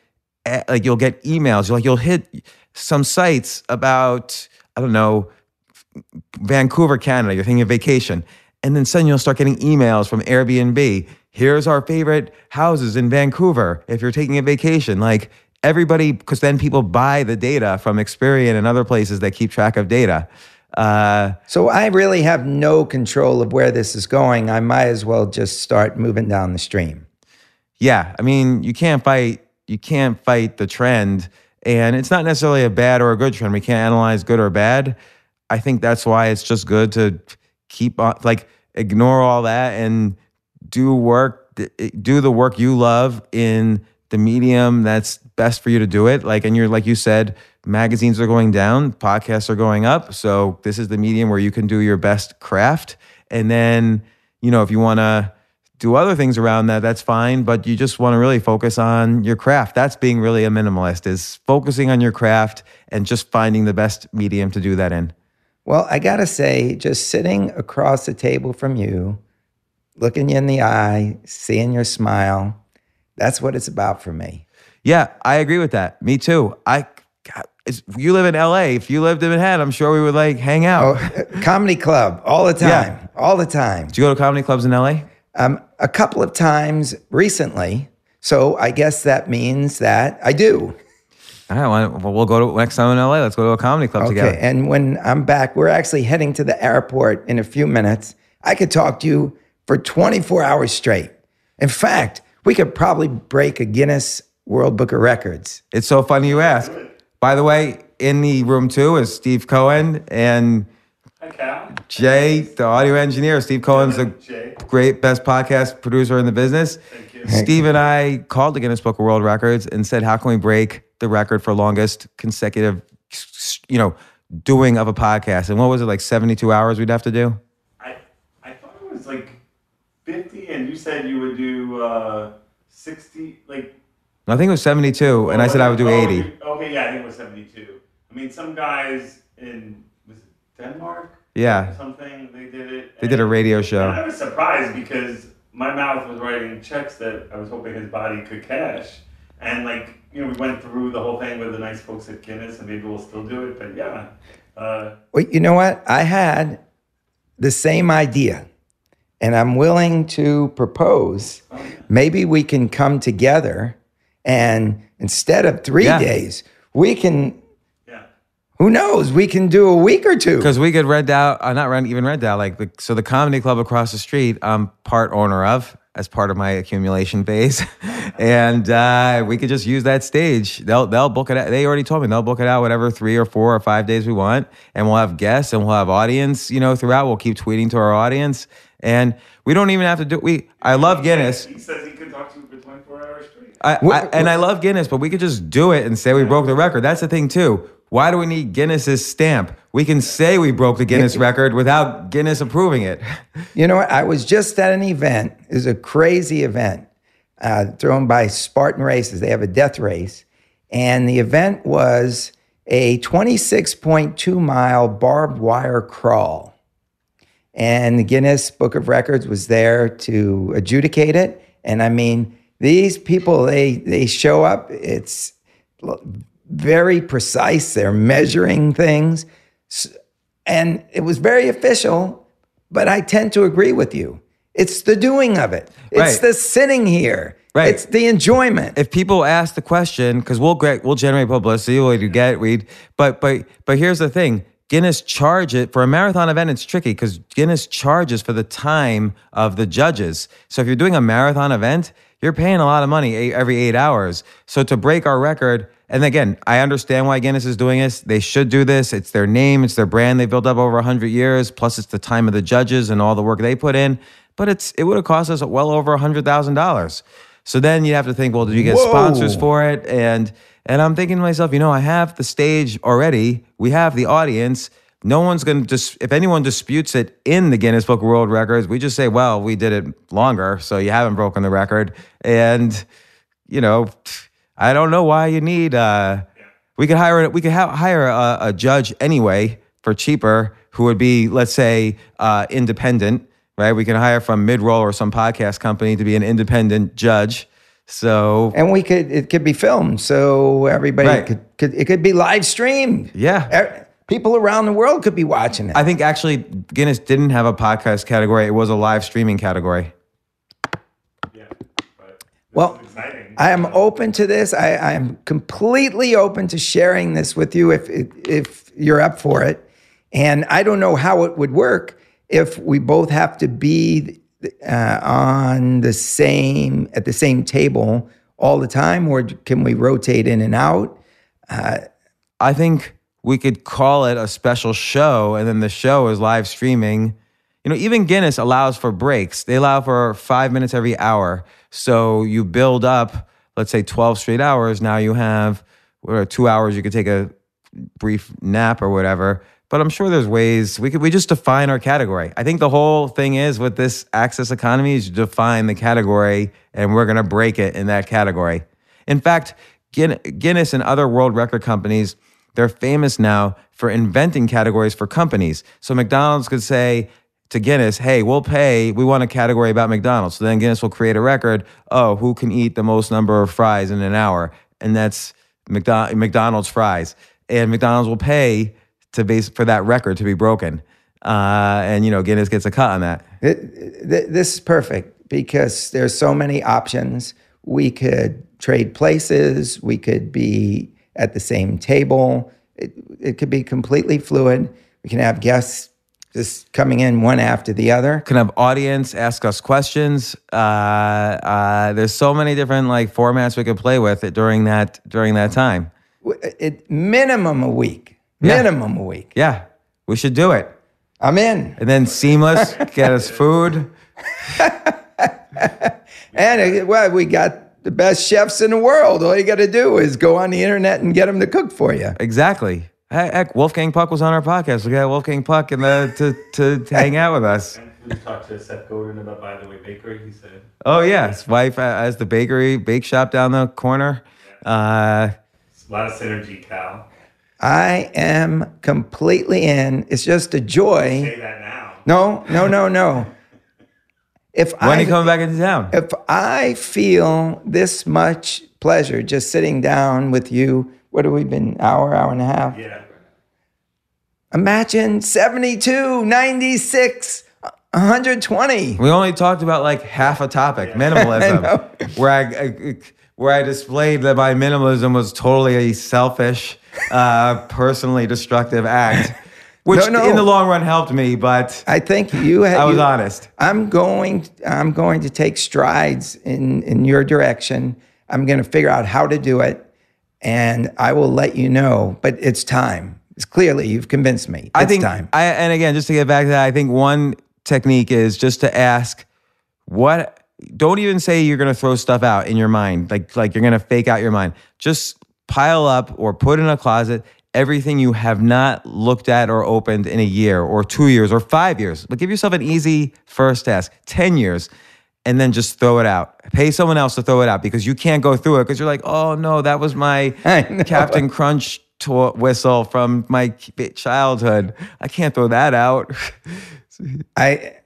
eh, like you'll get emails. You're like you'll hit some sites about I don't know Vancouver, Canada, you're thinking of vacation. And then suddenly you'll start getting emails from Airbnb. Here's our favorite houses in Vancouver if you're taking a vacation. Like everybody, because then people buy the data from Experian and other places that keep track of data. Uh, so I really have no control of where this is going. I might as well just start moving down the stream. Yeah, I mean, you can't fight. You can't fight the trend, and it's not necessarily a bad or a good trend. We can't analyze good or bad. I think that's why it's just good to keep on, like, ignore all that and do work, eh, do the work you love in the medium that's best for you to do it. Like, and you're, like you said, magazines are going down, podcasts are going up. So this is the medium where you can do your best craft. And then, you know, if you want to, do other things around that that's fine but you just want to really focus on your craft that's being really a minimalist is focusing on your craft and just finding the best medium to do that in well, I got to say, just sitting across the table from you, looking you in the eye, seeing your smile, that's what it's about for me. Yeah, I agree with that. Me too. I God, you live in LA. If you lived in Manhattan, I'm sure we would like hang out. Oh, *laughs* comedy club all the time. Yeah. All the time. Do you go to comedy clubs in LA? Um, a couple of times recently. So I guess that means that I do. All right, well, we'll go to next time in LA. Let's go to a comedy club together. Okay. together. And when I'm back, we're actually heading to the airport in a few minutes. I could talk to you for 24 hours straight. In fact, we could probably break a Guinness World Book of Records. It's so funny you ask. By the way, in the room too is Steve Cohen and Hi, Jay, the audio engineer. Steve Cohen's a great, best podcast producer in the business. Thank you. Steve and I called the Guinness Book of World Records and said, "How can we break the record for longest consecutive, you know, doing of a podcast?" And what was it like? Seventy-two hours we'd have to do. I, I thought it was like 50, and you said you would do uh, 60, like. I think it was seventy-two, and I said I would do Oh, eighty. Okay, yeah, I think it was 72. I mean, some guys in, was it Denmark? Yeah. Something, they did it. They did a radio show. I was surprised because my mouth was writing checks that I was hoping his body could cash. And, like, you know, we went through the whole thing with the nice folks at Guinness, and maybe we'll still do it, but yeah. Uh, Well, you know what? I had the same idea, and I'm willing to propose maybe we can come together and instead of three Yeah. days, we can, yeah. who knows, we can do a week or two. Because we could rent out, uh, not rent, even rent out, like, the, so the comedy club across the street, I'm part owner of as part of my accumulation phase. *laughs* and uh, we could just use that stage. They'll, they'll book it out. They already told me they'll book it out whatever three or four or five days we want. And we'll have guests and we'll have audience, you know, throughout. We'll keep tweeting to our audience. And we don't even have to do, we, I love Guinness. He says he can talk to you for 24 hours straight. I, I, and I love Guinness, but we could just do it and say we broke the record. That's the thing too. Why do we need Guinness's stamp? We can say we broke the Guinness record without Guinness approving it. *laughs* You know what? I was just at an event. It was a crazy event uh, thrown by Spartan Races. They have a death race. And the event was a 26.2 mile barbed wire crawl. And the Guinness Book of Records was there to adjudicate it. And I mean, these people, they, they show up. It's very precise. They're measuring things. And it was very official, but I tend to agree with you. It's the doing of it. It's Right. the sitting here. Right. It's the enjoyment. if people ask the question, because we'll get, we'll generate publicity, we'll get we but but but here's the thing: Guinness charge it for a marathon event. It's tricky because Guinness charges for the time of the judges. So if you're doing a marathon event, you're paying a lot of money eight, every eight hours. So to break our record, and again, I understand why Guinness is doing this. They should do this. It's their name, it's their brand. They built up over hundred years. Plus, it's the time of the judges and all the work they put in. But it's it would have cost us well over hundred thousand dollars. So then you have to think, well, did you get Whoa. sponsors for it? And and I'm thinking to myself, you know, I have the stage already. We have the audience. No one's going to dis- if anyone disputes it in the Guinness Book of World Records, we just say, well, we did it longer, so you haven't broken the record. And you know, I don't know why you need. Uh, we could hire we could ha- hire a, a judge anyway for cheaper, who would be, let's say, uh, independent. Right? We can hire from Midroll or some podcast company to be an independent judge. So and we could it could be filmed so everybody Right. could, could it could be live streamed Yeah. People around the world could be watching it I think actually Guinness didn't have a podcast category. It was a live streaming category. Yeah. Well i am open to this I, I am completely open to sharing this with you if if you're up for it and i don't know how it would work if we both have to be uh, on the same at the same table all the time or can we rotate in and out I think we could call it a special show, and then the show is live streaming. You know, even Guinness allows for breaks. They allow for five minutes every hour. So you build up, let's say 12 straight hours. Now you have what, two hours. You could take a brief nap or whatever. But I'm sure there's ways we could we just define our category. I think the whole thing is with this access economy is define the category and we're gonna break it in that category. In fact, Guinness and other world record companies, they're famous now for inventing categories for companies. So McDonald's could say to Guinness, hey, we'll pay, we want a category about McDonald's. So then Guinness will create a record, oh, who can eat the most number of fries in an hour? And that's McDo- McDonald's fries. And McDonald's will pay to base for that record to be broken. Uh, and you know, Guinness gets a cut on that. Th- th- this is perfect because there's so many options. We could trade places. We could be at the same table. It, it could be completely fluid. We can have guests just coming in one after the other. Can have audience ask us questions. Uh, uh, there's so many different like formats we could play with it during that during that time. It, minimum a week. Yeah. Minimum a week. Yeah, we should do it. I'm in. And then seamless, get us food. *laughs* And uh, well, we got the best chefs in the world. All you got to do is go on the internet and get them to cook for you. Exactly. Heck, heck, Wolfgang Puck was on our podcast. We got Wolfgang Puck in the to to *laughs* hang out with us. And we talked to Seth Godin about By the Way Bakery. He said, Oh yeah, his wife has the bakery, bake shop down the corner. Uh, "It's a lot of synergy, pal. I am completely in. It's just a joy. Say that now. No, no, no, no. If when are you coming back into town? if I feel this much pleasure just sitting down with you, what have we been hour, hour and a half? Yeah. Imagine 72, 96, 120. We only talked about like half a topic, minimalism, *laughs* where I, I where I displayed that my minimalism was totally a selfish, uh, personally destructive act, which No, no. in the long run helped me. But I think you had I was you- honest. I'm going I'm going to take strides in in your direction. I'm going to figure out how to do it and I will let you know, but it's time. It's clearly you've convinced me. It's I think, time. I, and again, just to get back to that, I think one technique is just to ask what. Don't even say you're going to throw stuff out in your mind, like like you're going to fake out your mind. Just pile up or put in a closet everything you have not looked at or opened in a year or two years or five years. But give yourself an easy first task, ten years, and then just throw it out. Pay someone else to throw it out because you can't go through it because you're like, oh no, that was my *laughs* Captain Crunch to- whistle from my childhood. I can't throw that out. you I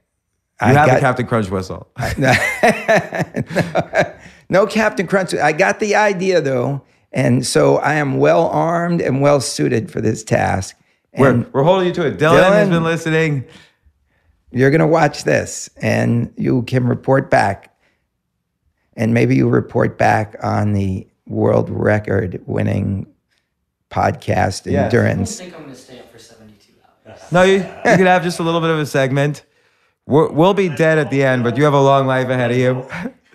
I have got, a Captain Crunch whistle. *laughs* *laughs* no Captain Crunch. I got the idea though, and so I am well armed and well suited for this task. We're, we're holding you to it. Dylan, has been listening. you're going to watch this, and you can report back, and maybe you report back on the world record winning podcast Yes. I don't think I'm gonna stay up for 72 hours. No, you, you could have just a little bit of a segment. We're, we'll be dead at the end, but you have a long life ahead of you.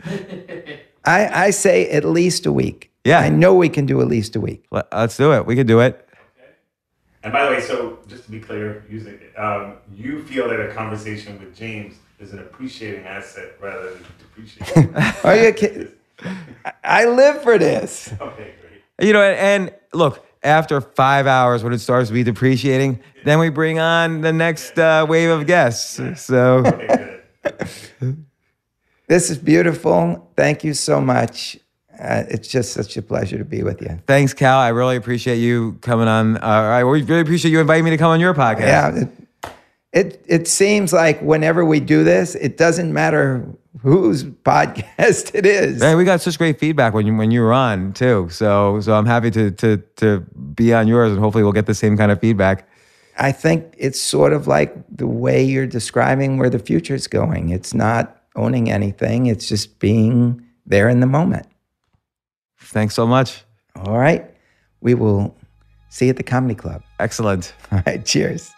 *laughs* I, I say at least a week. Yeah. I know we can do at least a week. Let- Let's do it. We can do it. And by the way, so just to be clear, using um, you feel that a conversation with James is an appreciating asset rather than depreciating. *laughs* Are you kidding? I- I live for this. okay, great. You know, and, and look, after five hours, when it starts to be depreciating, then we bring on the next uh, wave of guests. So Okay, good. *laughs* This is beautiful. Thank you so much. Uh, it's just such a pleasure to be with you. thanks, Cal. I really appreciate you coming on. Uh, I really appreciate you inviting me to come on your podcast. Yeah. It, it it seems like whenever we do this, it doesn't matter whose *laughs* podcast it is. Man, we got such great feedback when you when you were on too. So so I'm happy to to to be on yours, and hopefully we'll get the same kind of feedback. I think it's sort of like the way you're describing where the future is going. It's not owning anything, it's just being there in the moment. Thanks so much. All right. We will see you at the comedy club. Excellent. *laughs* All right. Cheers.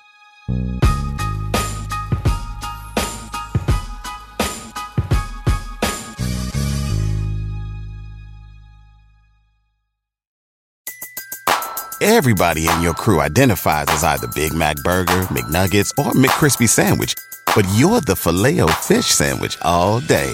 Everybody in your crew identifies as either Big Mac Burger, McNuggets, or McCrispy Sandwich. But you're the Filet-O-Fish Sandwich all day.